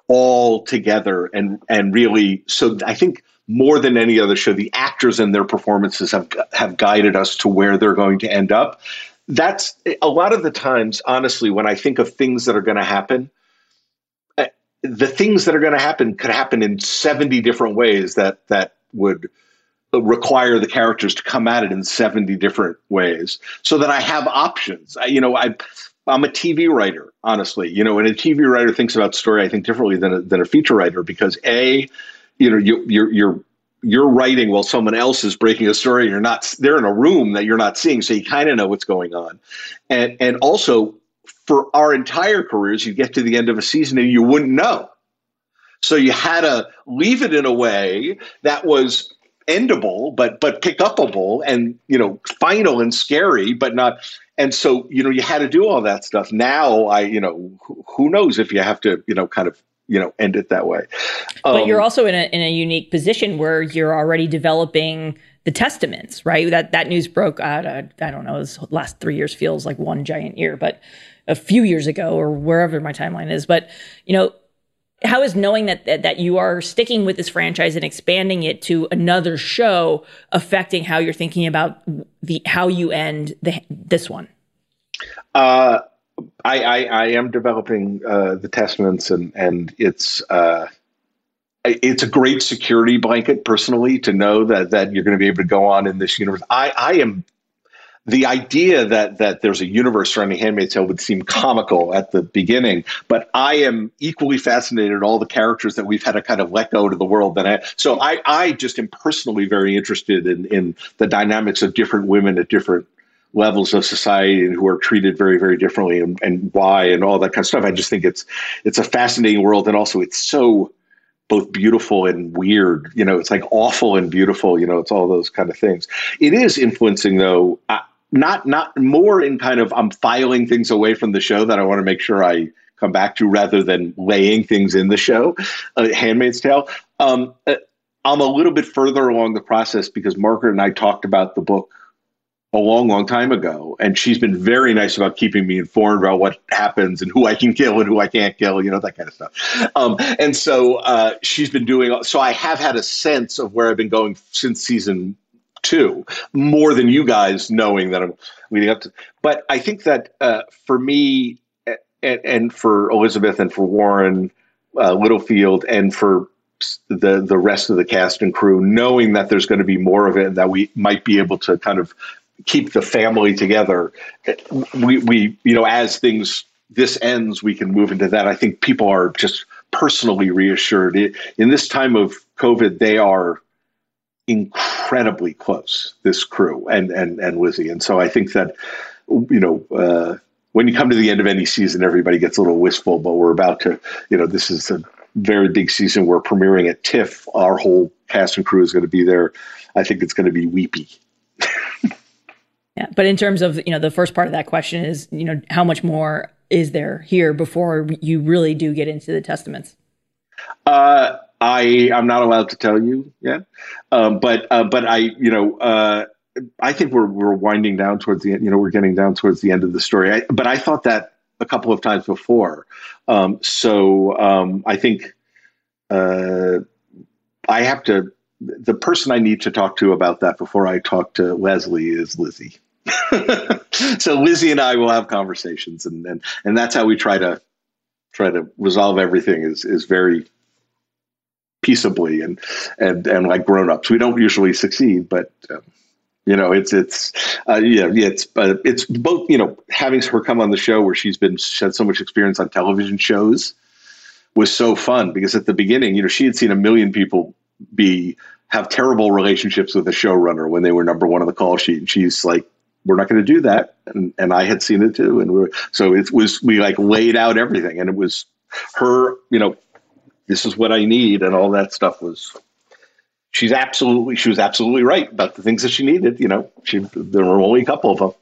all together and and really so I think more than any other show the actors and their performances have have guided us to where they're going to end up. That's a lot of the times honestly when I think of things that are going to happen uh, the things that are going to happen could happen in 70 different ways that that would require the characters to come at it in 70 different ways so that I have options. I, you know, I, I'm a TV writer, honestly, you know, and a TV writer thinks about story, I think differently than a, than a feature writer because a, you know, you, you're, you're, you're writing while someone else is breaking a story. You're not, they're in a room that you're not seeing. So you kind of know what's going on. And, and also for our entire careers, you get to the end of a season and you wouldn't know. So you had to leave it in a way that was endable but but pick upable and you know final and scary but not and so you know you had to do all that stuff. Now i you know who knows if you have to you know kind of you know end it that way. But um, you're also in a in a unique position where you're already developing the testaments right? That that news broke out uh, i don't know this last 3 years feels like one giant year but a few years ago or wherever my timeline is. But you know how is knowing that, that, that you are sticking with this franchise and expanding it to another show affecting how you're thinking about the how you end the, this one? Uh, I, I, I am developing uh, the testaments, and and it's uh, it's a great security blanket personally to know that that you're going to be able to go on in this universe. I I am the idea that that there's a universe surrounding Handmaid's Tale would seem comical at the beginning, but I am equally fascinated at all the characters that we've had to kind of let go to the world. That I so I I just am personally very interested in in the dynamics of different women at different levels of society and who are treated very very differently and, and why and all that kind of stuff. I just think it's it's a fascinating world and also it's so both beautiful and weird. You know, it's like awful and beautiful. You know, it's all those kind of things. It is influencing though. Not not more in kind of I'm filing things away from the show that I want to make sure I come back to rather than laying things in the show. Uh, Handmaid's Tale. Um, uh, I'm a little bit further along the process because Margaret and I talked about the book a long, long time ago, and she's been very nice about keeping me informed about what happens and who I can kill and who I can't kill, you know, that kind of stuff. Um, and so uh, she's been doing. So I have had a sense of where I've been going since season too, more than you guys knowing that I'm leading up to. But I think that uh, for me and, and, for Elisabeth and for Warren uh, Littlefield and for the the rest of the cast and crew, knowing that there's going to be more of it and that we might be able to kind of keep the family together. We we you know as things this ends, we can move into that. I think people are just personally reassured. In this time of COVID, they are incredibly close, this crew and and and Lizzie. And so I think that you know uh, when you come to the end of any season, everybody gets a little wistful. But we're about to, you know, this is a very big season. We're premiering at TIFF. Our whole cast and crew is going to be there. I think it's going to be weepy. *laughs* yeah, but in terms of you know the first part of that question is you know how much more is there here before you really do get into the testaments? Uh, I I'm not allowed to tell you yet, um, but uh, but I you know uh, I think we're we're winding down towards the end. You know, we're getting down towards the end of the story. I, but I thought that a couple of times before, um, so um, I think uh, I have to. The person I need to talk to about that before I talk to Leslie is Lizzie. *laughs* so Lizzie and I will have conversations, and and and that's how we try to try to resolve everything. Is is very peaceably and and and like grown ups. We don't usually succeed, but um, You know, it's it's uh, yeah, it's uh, it's both. You know, having her come on the show where she's been she had so much experience on television shows was so fun because at the beginning, you know, she had seen a million people be have terrible relationships with a showrunner when they were number one on the call sheet, and she's like, "We're not going to do that," and and I had seen it too, and we so it was we like laid out everything, and it was her, you know, this is what I need, and all that stuff was she's absolutely she was absolutely right about the things that she needed. You know, she there were only a couple of them,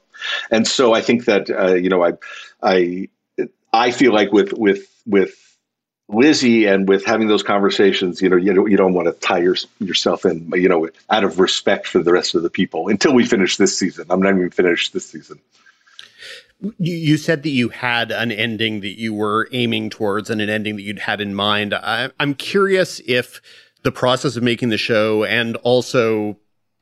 and so I think that uh, you know I I I feel like with with with Lizzie and with having those conversations, you know, you don't, you don't want to tie your, yourself in, you know, out of respect for the rest of the people until we finish this season. I'm not even finished this season. You, said that you had an ending that you were aiming towards and an ending that you'd had in mind. I, I'm curious if the process of making the show and also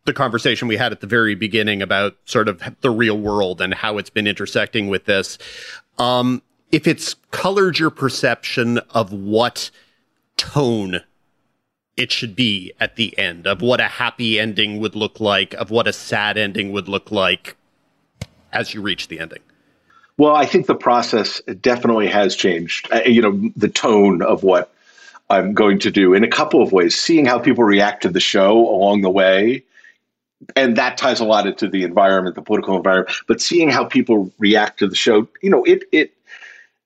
the conversation we had at the very beginning about sort of the real world and how it's been intersecting with this. Um, if it's colored your perception of what tone it should be at the end, of what a happy ending would look like, of what a sad ending would look like as you reach the ending. Well, I think the process definitely has changed. Uh, you know, the tone of what I'm going to do in a couple of ways. Seeing how people react to the show along the way, and that ties a lot into the environment, the political environment. But seeing how people react to the show, you know, it it,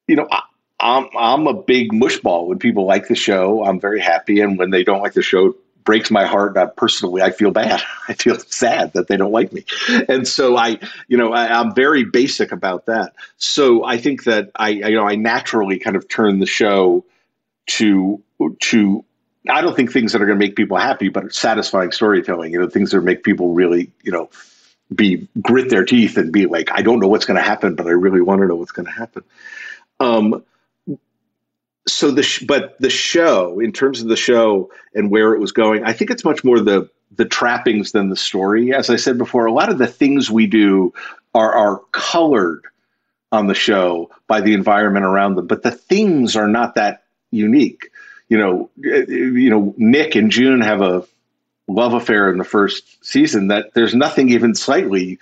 you know, I, I'm I'm a big mushball when people like the show. I'm very happy, and when they don't like the show, breaks my heart. I personally, I feel bad. *laughs* I feel sad that they don't like me, and so I, you know, I, am very basic about that. So I think that I, you know, I naturally kind of turn the show to to I don't think things that are going to make people happy, but satisfying storytelling. You know, things that make people really, you know, be grit their teeth and be like, I don't know what's going to happen, but I really want to know what's going to happen. Um, so the sh- but the show, in terms of the show and where it was going, I think it's much more the the trappings than the story. As I said before, a lot of the things we do are are colored on the show by the environment around them, but the things are not that unique you know, eh, you know, Nick and June have a love affair in the first season that there's nothing even slightly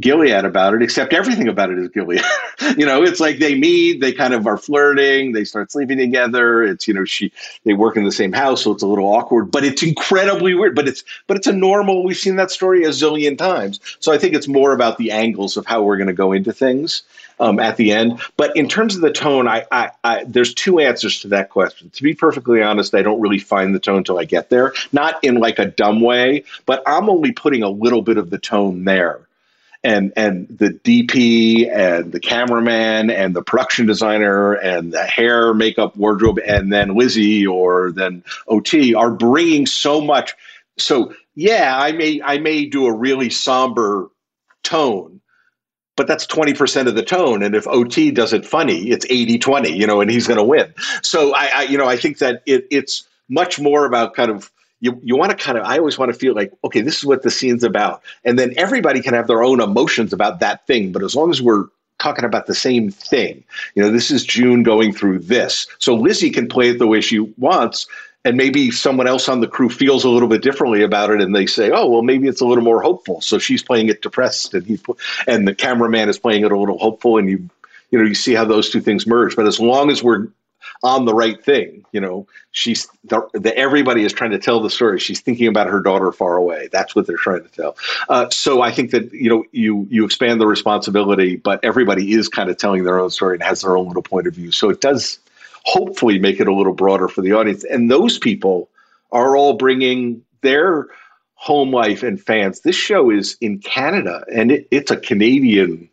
Gilead about it, except everything about it is Gilead. *laughs* you know, it's like they meet, they kind of are flirting, they start sleeping together. It's you know, she they work in the same house, so it's a little awkward, but it's incredibly weird. But it's but it's a normal. We've seen that story a zillion times. So I think it's more about the angles of how we're going to go into things um, at the end. But in terms of the tone, I, I, I there's two answers to that question. To be perfectly honest, I don't really find the tone till I get there. Not in like a dumb way, but I'm only putting a little bit of the tone there and and the DP and the cameraman and the production designer and the hair, makeup, wardrobe, and then Lizzie or then OT are bringing so much. So yeah, I may I may do a really somber tone, but that's 20% of the tone. And if OT does it funny, it's 80 20, you know, and he's going to win. So I, I, you know, I think that it, it's much more about kind of you, you want to kind of i always want to feel like okay this is what the scene's about. And then everybody can have their own emotions about that thing but as long as we're talking about the same thing you know this is june going through this. So lizzie can play it the way she wants and maybe someone else on the crew feels a little bit differently about it and they say oh well maybe it's a little more hopeful. So she's playing it depressed and he and the cameraman is playing it a little hopeful and you you know you see how those two things merge. But as long as we're on the right thing. You know, she's the, the, everybody is trying to tell the story. She's thinking about her daughter far away. That's what they're trying to tell. Uh, so I think that you know you you expand the responsibility, but everybody is kind of telling their own story and has their own little point of view. So it does hopefully make it a little broader for the audience. And those people are all bringing their home life and fans. This show is in Canada, and it, it's a Canadian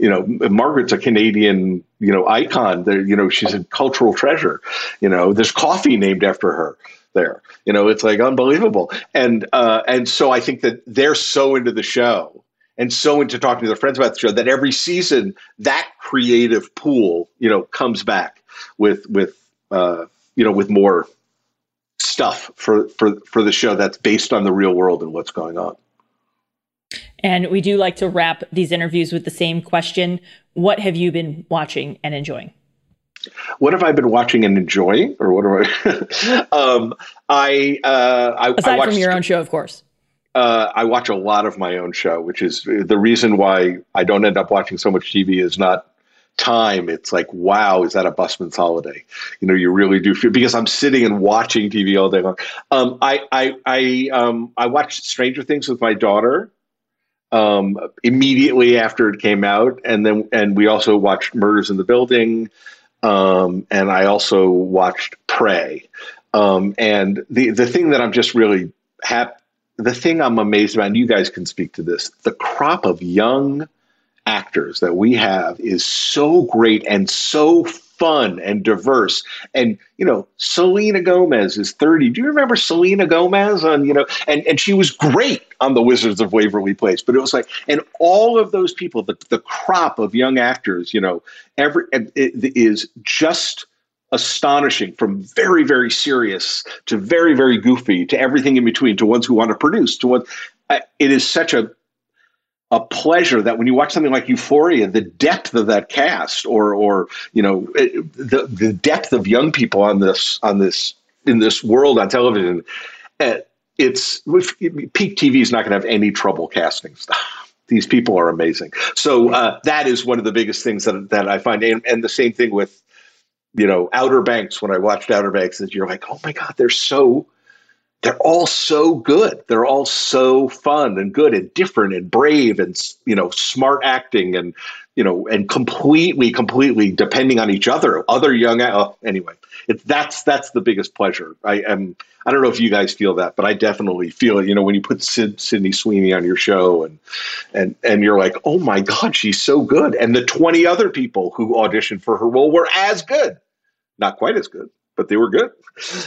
you know, Margaret's a Canadian, you know, icon. There, you know, she's a cultural treasure. You know, there's coffee named after her there. You know, it's like unbelievable. And uh, and so I think that they're so into the show and so into talking to their friends about the show that every season that creative pool, you know, comes back with with uh, you know with more stuff for for for the show that's based on the real world and what's going on. And we do like to wrap these interviews with the same question What have you been watching and enjoying? What have I been watching and enjoying, or what do I? *laughs* um, I, uh, I aside I from your own show, of course. uh, I watch a lot of my own show, which is the reason why I don't end up watching so much TV. Is not time. It's like, wow, is that a busman's holiday? You know, you really do feel because I'm sitting and watching TV all day long. Um, I I I um, I watched Stranger Things with my daughter um, immediately after it came out, and then and we also watched Murders in the Building, um, and I also watched Prey. Um, and the the thing that I'm just really happy, the thing I'm amazed about, and you guys can speak to this, the crop of young actors that we have is so great and so fun and diverse. And you know, Selena Gomez is 30. Do you remember Selena Gomez on, you know, and, and she was great on the Wizards of Waverly Place. But it was like, and all of those people, the, the crop of young actors, you know, every it, is just astonishing from very very serious to very very goofy to everything in between to ones who want to produce to what it is such a a pleasure that when you watch something like Euphoria, the depth of that cast, or or you know the the depth of young people on this on this in this world on television, uh, it's peak TV is not going to have any trouble casting stuff. *laughs* These people are amazing. So uh, that is one of the biggest things that that I find, and, and the same thing with you know Outer Banks. When I watched Outer Banks, that you're like, oh my god, they're so they're all so good. They're all so fun and good and different and brave and you know smart acting and you know and completely completely depending on each other. Other young anyway, it's that's that's the biggest pleasure. I am. I don't know if you guys feel that, but I definitely feel it. You know, when you put Sid, Sydney Sweeney on your show and and and you're like, oh my god, she's so good, and the twenty other people who auditioned for her role were as good, not quite as good but they were good.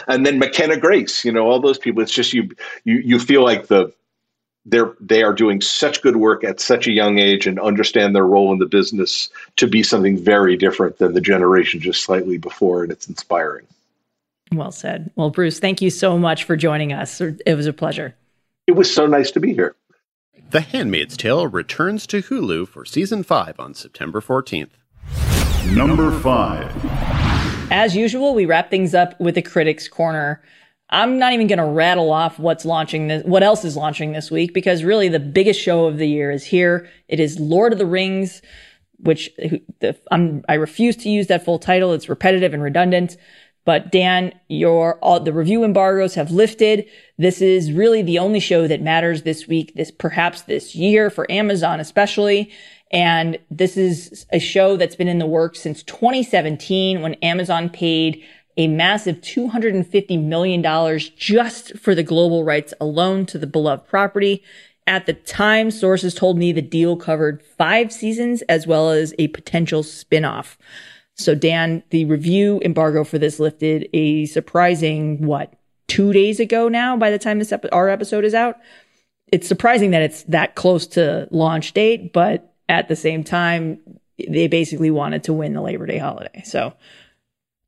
And then McKenna Grace, you know, all those people. It's just you you you feel like the they're they are doing such good work at such a young age and understand their role in the business to be something very different than the generation just slightly before, and it's inspiring. Well said. Well, Bruce, thank you so much for joining us. It was a pleasure. It was so nice to be here. The Handmaid's Tale returns to Hulu for season five on September 14th. Number five. As usual, we wrap things up with a critics corner. I'm not even going to rattle off what's launching this, what else is launching this week because really the biggest show of the year is here. It is Lord of the Rings, which the, i refuse to use that full title. It's repetitive and redundant. But Dan, your all the review embargoes have lifted. This is really the only show that matters this week, this perhaps this year for Amazon especially. And this is a show that's been in the works since 2017 when Amazon paid a massive $250 million just for the global rights alone to the beloved property. At the time, sources told me the deal covered five seasons as well as a potential spinoff. So Dan, the review embargo for this lifted a surprising, what, two days ago now by the time this ep- our episode is out. It's surprising that it's that close to launch date, but at the same time, they basically wanted to win the Labor Day holiday. So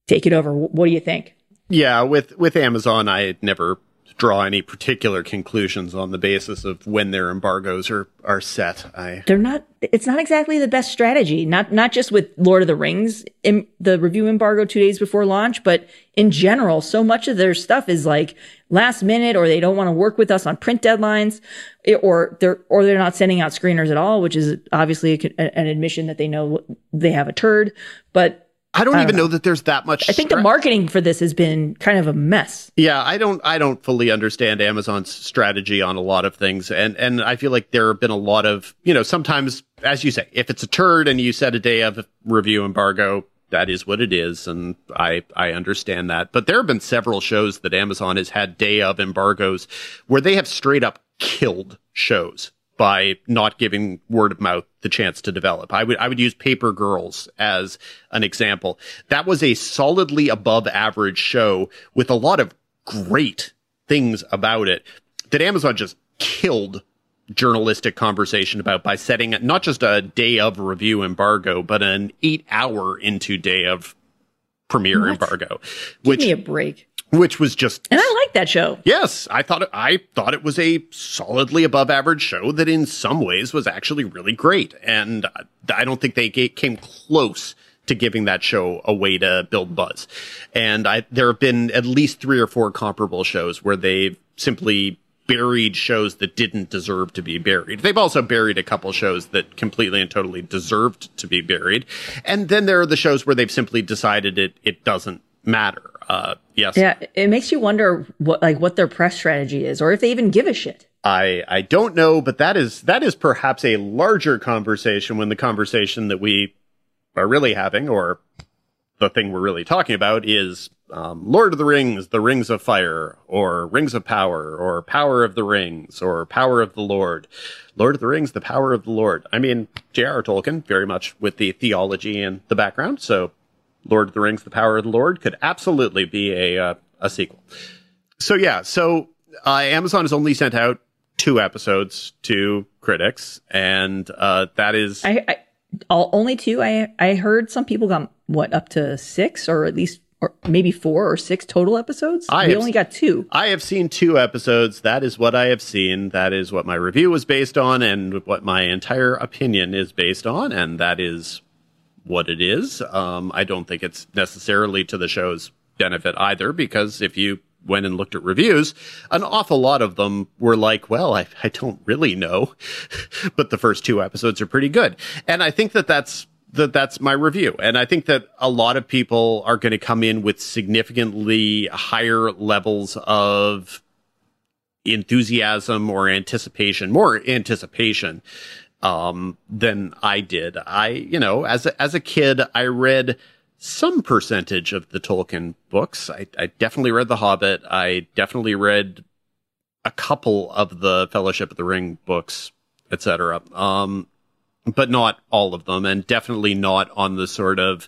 take it over. What do you think? Yeah, with with Amazon, I never draw any particular conclusions on the basis of when their embargoes are are set. I they're not. It's not exactly the best strategy. Not not just with Lord of the Rings, in the review embargo two days before launch, but in general, so much of their stuff is like last minute, or they don't want to work with us on print deadlines, or they're or they're not sending out screeners at all, which is obviously a, an admission that they know they have a turd. But I don't I even know. know. that there's that much. I think the marketing for this has been kind of a mess. Yeah, I don't. I don't fully understand Amazon's strategy on a lot of things, and and I feel like there have been a lot of you know sometimes, as you say, if it's a turd and you set a day of review embargo, that is what it is, and I I understand that. But there have been several shows that Amazon has had day of embargoes where they have straight up killed shows by not giving word of mouth the chance to develop. I would I would use Paper Girls as an example. That was a solidly above average show with a lot of great things about it that Amazon just killed journalistic conversation about by setting not just a day of review embargo, but an eight hour into day of premiere what? embargo. Which, Give me a break which was just and I like that show. Yes, I thought it, I thought it was a solidly above average show that in some ways was actually really great, and I don't think they came close to giving that show a way to build buzz. And I there have been at least three or four comparable shows where they've simply buried shows that didn't deserve to be buried. They've also buried a couple shows that completely and totally deserved to be buried. And then there are the shows where they've simply decided it, it doesn't matter. Uh, yes. Yeah. It makes you wonder what, like, what their press strategy is or if they even give a shit. I, I don't know, but that is, that is perhaps a larger conversation when the conversation that we are really having or the thing we're really talking about is um, Lord of the Rings, The Rings of Fire, or Rings of Power, or Power of the Rings, or Power of the Lord. Lord of the Rings, The Power of the Lord. I mean, J.R.R. Tolkien, very much with the theology in the background, so Lord of the Rings, The Power of the Lord could absolutely be a, uh, a sequel. So yeah, so uh, Amazon has only sent out two episodes to critics, and uh, that is I, I all, only two. I I heard some people got what up to six or at least or maybe four or six total episodes. I we have only got two. I have seen two episodes. That is what I have seen. That is what my review was based on, and what my entire opinion is based on, and that is what it is. Um, I don't think it's necessarily to the show's benefit either, because if you went and looked at reviews, an awful lot of them were like, well, I, I don't really know, *laughs* but the first two episodes are pretty good. And I think that that's that that's my review. And I think that a lot of people are going to come in with significantly higher levels of enthusiasm or anticipation, more anticipation um, than I did. I, you know, as a, as a kid, I read some percentage of the Tolkien books. I, I definitely read The Hobbit. I definitely read a couple of the Fellowship of the Ring books, etc. Um, but not all of them, and definitely not on the sort of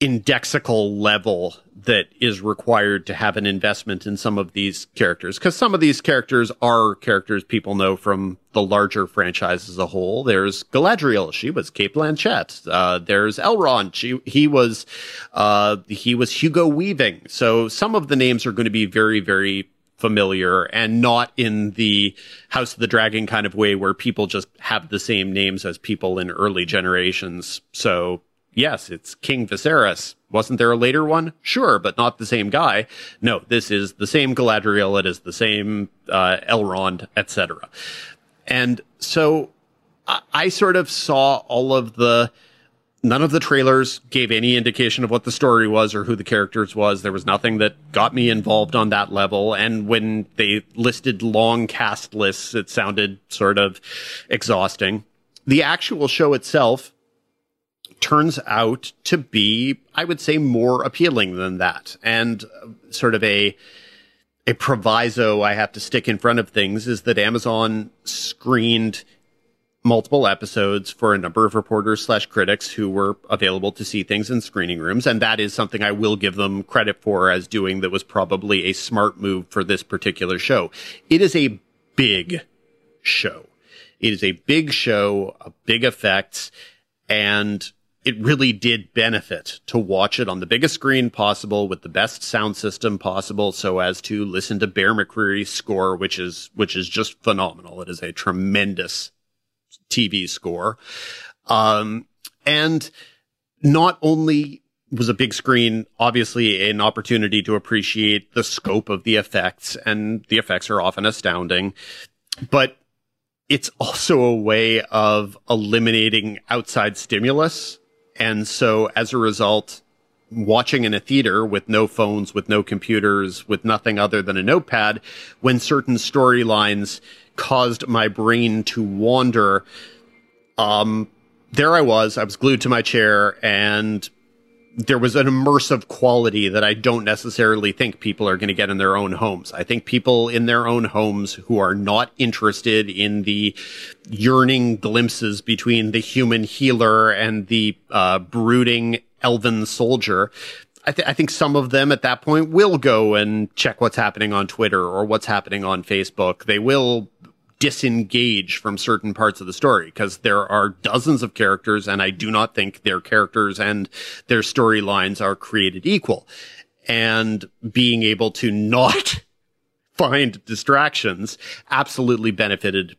indexical level that is required to have an investment in some of these characters. Because some of these characters are characters people know from the larger franchise as a whole. There's Galadriel, she was Cate Blanchett. Uh, there's Elrond, she he was uh, he was Hugo Weaving. So some of the names are going to be very very familiar and not in the House of the Dragon kind of way where people just have the same names as people in early generations. So yes, it's King Viserys. Wasn't there a later one? Sure, but not the same guy. No, this is the same Galadriel. It is the same uh, Elrond, etc. And so I, I sort of saw all of the none of the trailers gave any indication of what the story was or who the characters was. There was nothing that got me involved on that level. And when they listed long cast lists, it sounded sort of exhausting. The actual show itself turns out to be, I would say, more appealing than that. And uh, sort of a, a proviso I have to stick in front of things is that Amazon screened multiple episodes for a number of reporters slash critics who were available to see things in screening rooms. And that is something I will give them credit for as doing that was probably a smart move for this particular show. It is a big show. It is a big show, a big effects, and it really did benefit to watch it on the biggest screen possible with the best sound system possible so as to listen to Bear McCreary's score, which is, which is just phenomenal. It is a tremendous TV score. Um, and not only was a big screen obviously an opportunity to appreciate the scope of the effects and the effects are often astounding, but it's also a way of eliminating outside stimulus. And so as a result, watching in a theater with no phones, with no computers, with nothing other than a notepad, when certain storylines caused my brain to wander. Um, there I was. I was glued to my chair and there was an immersive quality that I don't necessarily think people are going to get in their own homes. I think people in their own homes who are not interested in the yearning glimpses between the human healer and the uh, brooding elven soldier. I, th- I, think some of them at that point will go and check what's happening on Twitter or what's happening on Facebook. They will disengage from certain parts of the story because there are dozens of characters and I do not think their characters and their storylines are created equal. And being able to not *laughs* find distractions absolutely benefited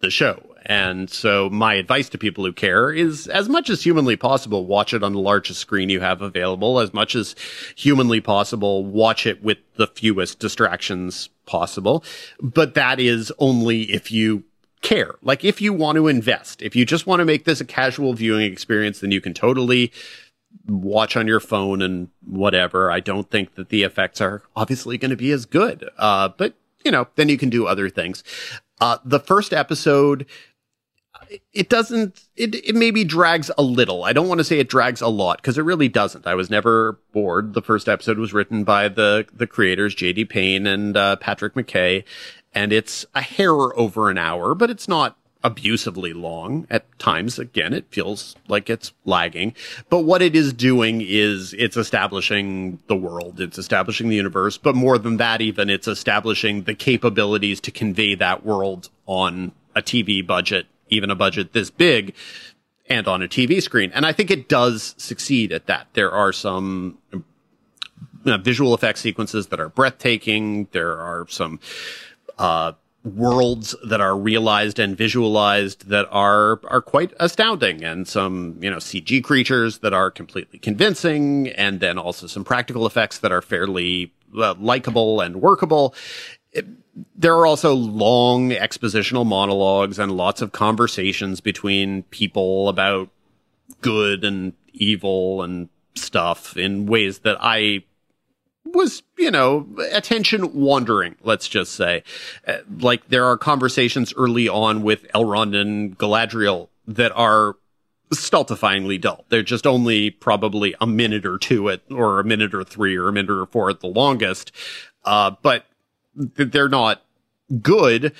the show. And so my advice to people who care is as much as humanly possible, watch it on the largest screen you have available. As much as humanly possible, watch it with the fewest distractions possible, but that is only if you care. Like if you want to invest, if you just want to make this a casual viewing experience, then you can totally watch on your phone and whatever. I don't think that the effects are obviously going to be as good. Uh, but you know, then you can do other things. Uh, the first episode, it doesn't, it, it maybe drags a little. I don't want to say it drags a lot because it really doesn't. I was never bored. The first episode was written by the, the creators, JD Payne and, uh, Patrick McKay. And it's a hair over an hour, but it's not abusively long at times. Again, it feels like it's lagging, but what it is doing is it's establishing the world. It's establishing the universe, but more than that, even it's establishing the capabilities to convey that world on a TV budget, even a budget this big and on a TV screen. And I think it does succeed at that. There are some you know, visual effects sequences that are breathtaking. There are some, uh, worlds that are realized and visualized that are are quite astounding and some you know CG creatures that are completely convincing and then also some practical effects that are fairly uh, likable and workable there are also long expositional monologues and lots of conversations between people about good and evil and stuff in ways that I was, you know, attention wandering, let's just say. Uh, like there are conversations early on with Elrond and Galadriel that are stultifyingly dull. They're just only probably a minute or two at, or a minute or three or a minute or four at the longest. Uh, but they're not good.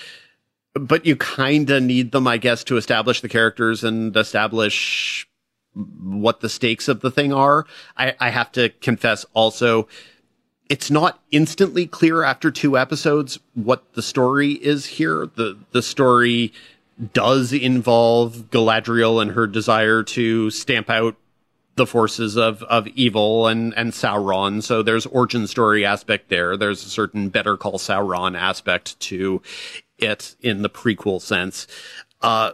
But you kind of need them, I guess, to establish the characters and establish what the stakes of the thing are. I, I have to confess also, it's not instantly clear after two episodes what the story is here. The the story does involve Galadriel and her desire to stamp out the forces of of evil and and Sauron. So there's origin story aspect there. There's a certain Better Call Sauron aspect to it in the prequel sense. Uh,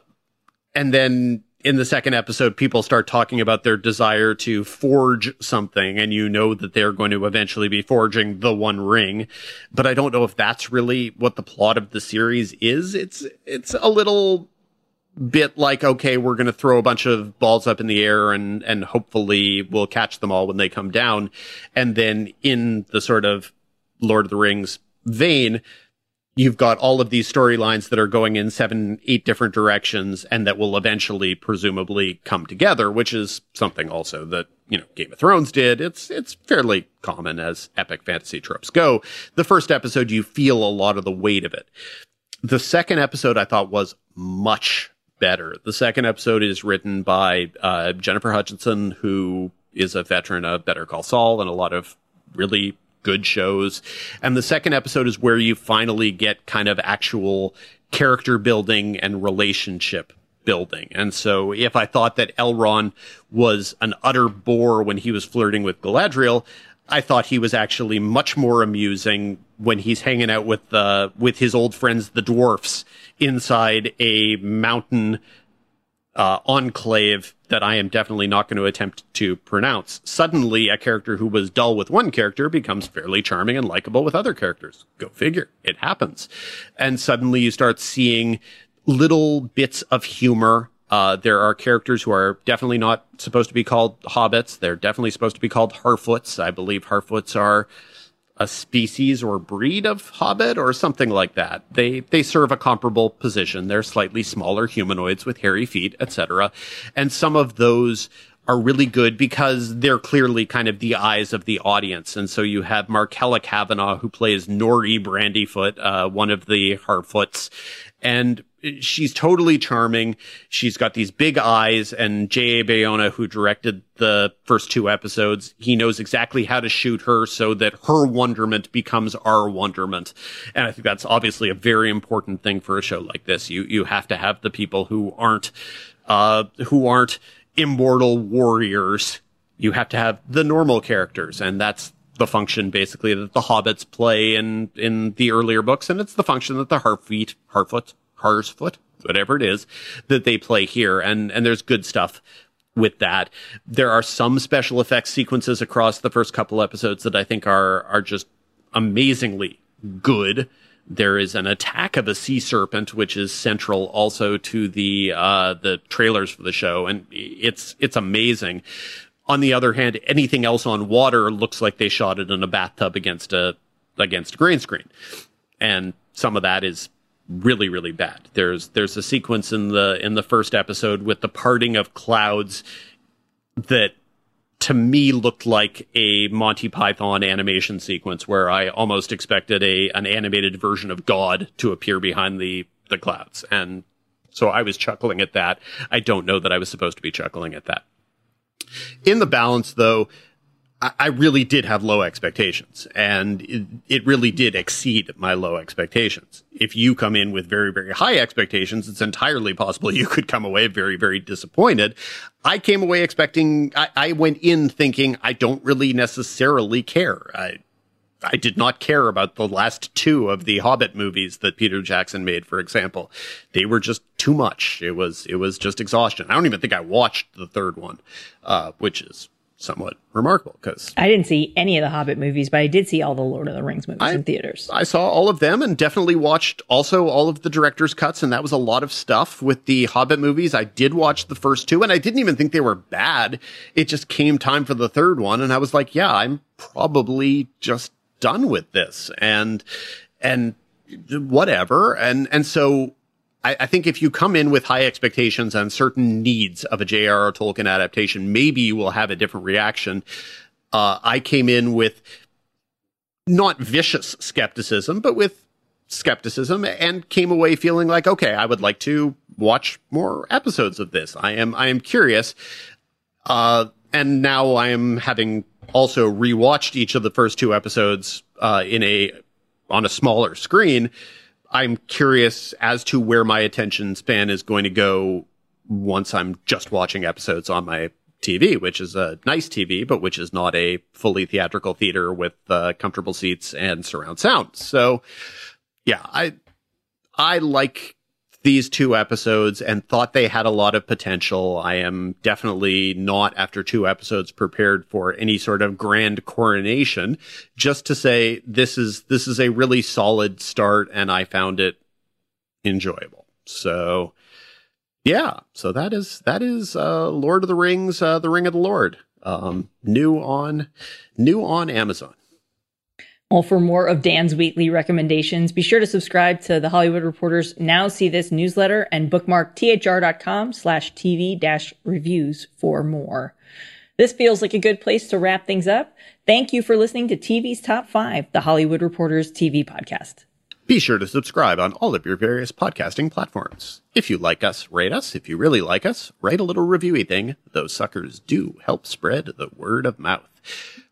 and then in the second episode, people start talking about their desire to forge something, and you know that they're going to eventually be forging the One Ring. But I don't know if that's really what the plot of the series is. It's it's a little bit like okay, we're going to throw a bunch of balls up in the air, and and hopefully we'll catch them all when they come down. And then in the sort of Lord of the Rings vein, you've got all of these storylines that are going in seven, eight different directions and that will eventually presumably come together, which is something also that, you know, Game of Thrones did. It's, it's fairly common as epic fantasy tropes go. The first episode, you feel a lot of the weight of it. The second episode I thought was much better. The second episode is written by, uh, Jennifer Hutchinson, who is a veteran of Better Call Saul and a lot of really good shows. And the second episode is where you finally get kind of actual character building and relationship building. And so if I thought that Elrond was an utter bore when he was flirting with Galadriel, I thought he was actually much more amusing when he's hanging out with uh, with his old friends the dwarfs inside a mountain uh, enclave that I am definitely not going to attempt to pronounce. Suddenly, a character who was dull with one character becomes fairly charming and likable with other characters. Go figure. It happens. And suddenly you start seeing little bits of humor. Uh, there are characters who are definitely not supposed to be called hobbits. They're definitely supposed to be called Harfoots. I believe Harfoots are a species or breed of hobbit or something like that. They they serve a comparable position. They're slightly smaller humanoids with hairy feet, etc. And some of those are really good because they're clearly kind of the eyes of the audience. And so you have Markella Kavanagh who plays Nori Brandyfoot, uh, one of the Harfoots, and she's totally charming. She's got these big eyes and J.A. Bayona, who directed the first two episodes, he knows exactly how to shoot her so that her wonderment becomes our wonderment. And I think that's obviously a very important thing for a show like this. You, you have to have the people who aren't, uh, who aren't immortal warriors. You have to have the normal characters and that's the function basically that the hobbits play in, in the earlier books. And it's the function that the Harfeet, Harfoot, Harsfoot, whatever it is that they play here. And, and there's good stuff with that. There are some special effects sequences across the first couple episodes that I think are, are just amazingly good. There is an attack of a sea serpent, which is central also to the uh, the trailers for the show, and it's it's amazing. On the other hand, anything else on water looks like they shot it in a bathtub against a against a green screen, and some of that is really really bad. There's there's a sequence in the in the first episode with the parting of clouds that to me looked like a Monty Python animation sequence where I almost expected a an animated version of God to appear behind the the clouds and so I was chuckling at that. I don't know that I was supposed to be chuckling at that. In the balance, though, I really did have low expectations and it, it, really did exceed my low expectations. If you come in with very, very high expectations, it's entirely possible *laughs* you could come away very, very disappointed. I came away expecting, I, I went in thinking I don't really necessarily care. I, I did not care about the last two of the Hobbit movies that Peter Jackson made, for example. They were just too much. It was, it was just exhaustion. I don't even think I watched the third one, uh, which is somewhat remarkable because I didn't see any of the Hobbit movies, but I did see all the Lord of the Rings movies I, in theaters. I saw all of them and definitely watched also all of the director's cuts, and that was a lot of stuff with the Hobbit movies. I did watch the first two, and I didn't even think they were bad. It just came time for the third one, and I was like, yeah, I'm probably just done with this, and and whatever, and and so I, I, think if you come in with high expectations and certain needs of a J.R.R. Tolkien adaptation, maybe you will have a different reaction. Uh, I came in with not vicious skepticism, but with skepticism and came away feeling like, okay, I would like to watch more episodes of this. I am, I am curious. Uh, and now I am having also rewatched each of the first two episodes, uh, in a, on a smaller screen. I'm curious as to where my attention span is going to go once I'm just watching episodes on my TV, which is a nice TV, but which is not a fully theatrical theater with uh, comfortable seats and surround sound. So, yeah, I I like these two episodes and thought they had a lot of potential. I am definitely not after two episodes prepared for any sort of grand coronation. Just to say this is this is a really solid start and I found it enjoyable. So yeah, so that is that is uh Lord of the Rings, uh The Ring of the Lord. Um new on new on Amazon. Well, for more of Dan's weekly recommendations, be sure to subscribe to the Hollywood Reporters Now See This newsletter and bookmark thr.com slash TV dash reviews for more. This feels like a good place to wrap things up. Thank you for listening to TV's Top 5, the Hollywood Reporters TV podcast. Be sure to subscribe on all of your various podcasting platforms. If you like us, rate us. If you really like us, write a little reviewy thing. Those suckers do help spread the word of mouth.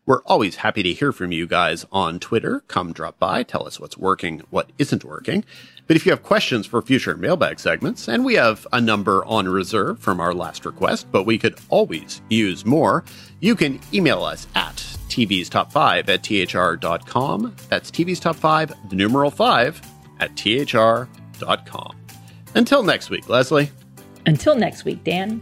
We're always happy to hear from you guys on Twitter. Come drop by, tell us what's working, what isn't working. But if you have questions for future mailbag segments, and we have a number on reserve from our last request, but we could always use more, you can email us at TV's Top 5 at THR.com. That's TV's Top 5, the numeral 5, at THR.com. Until next week, Lesley. Until next week, Dan.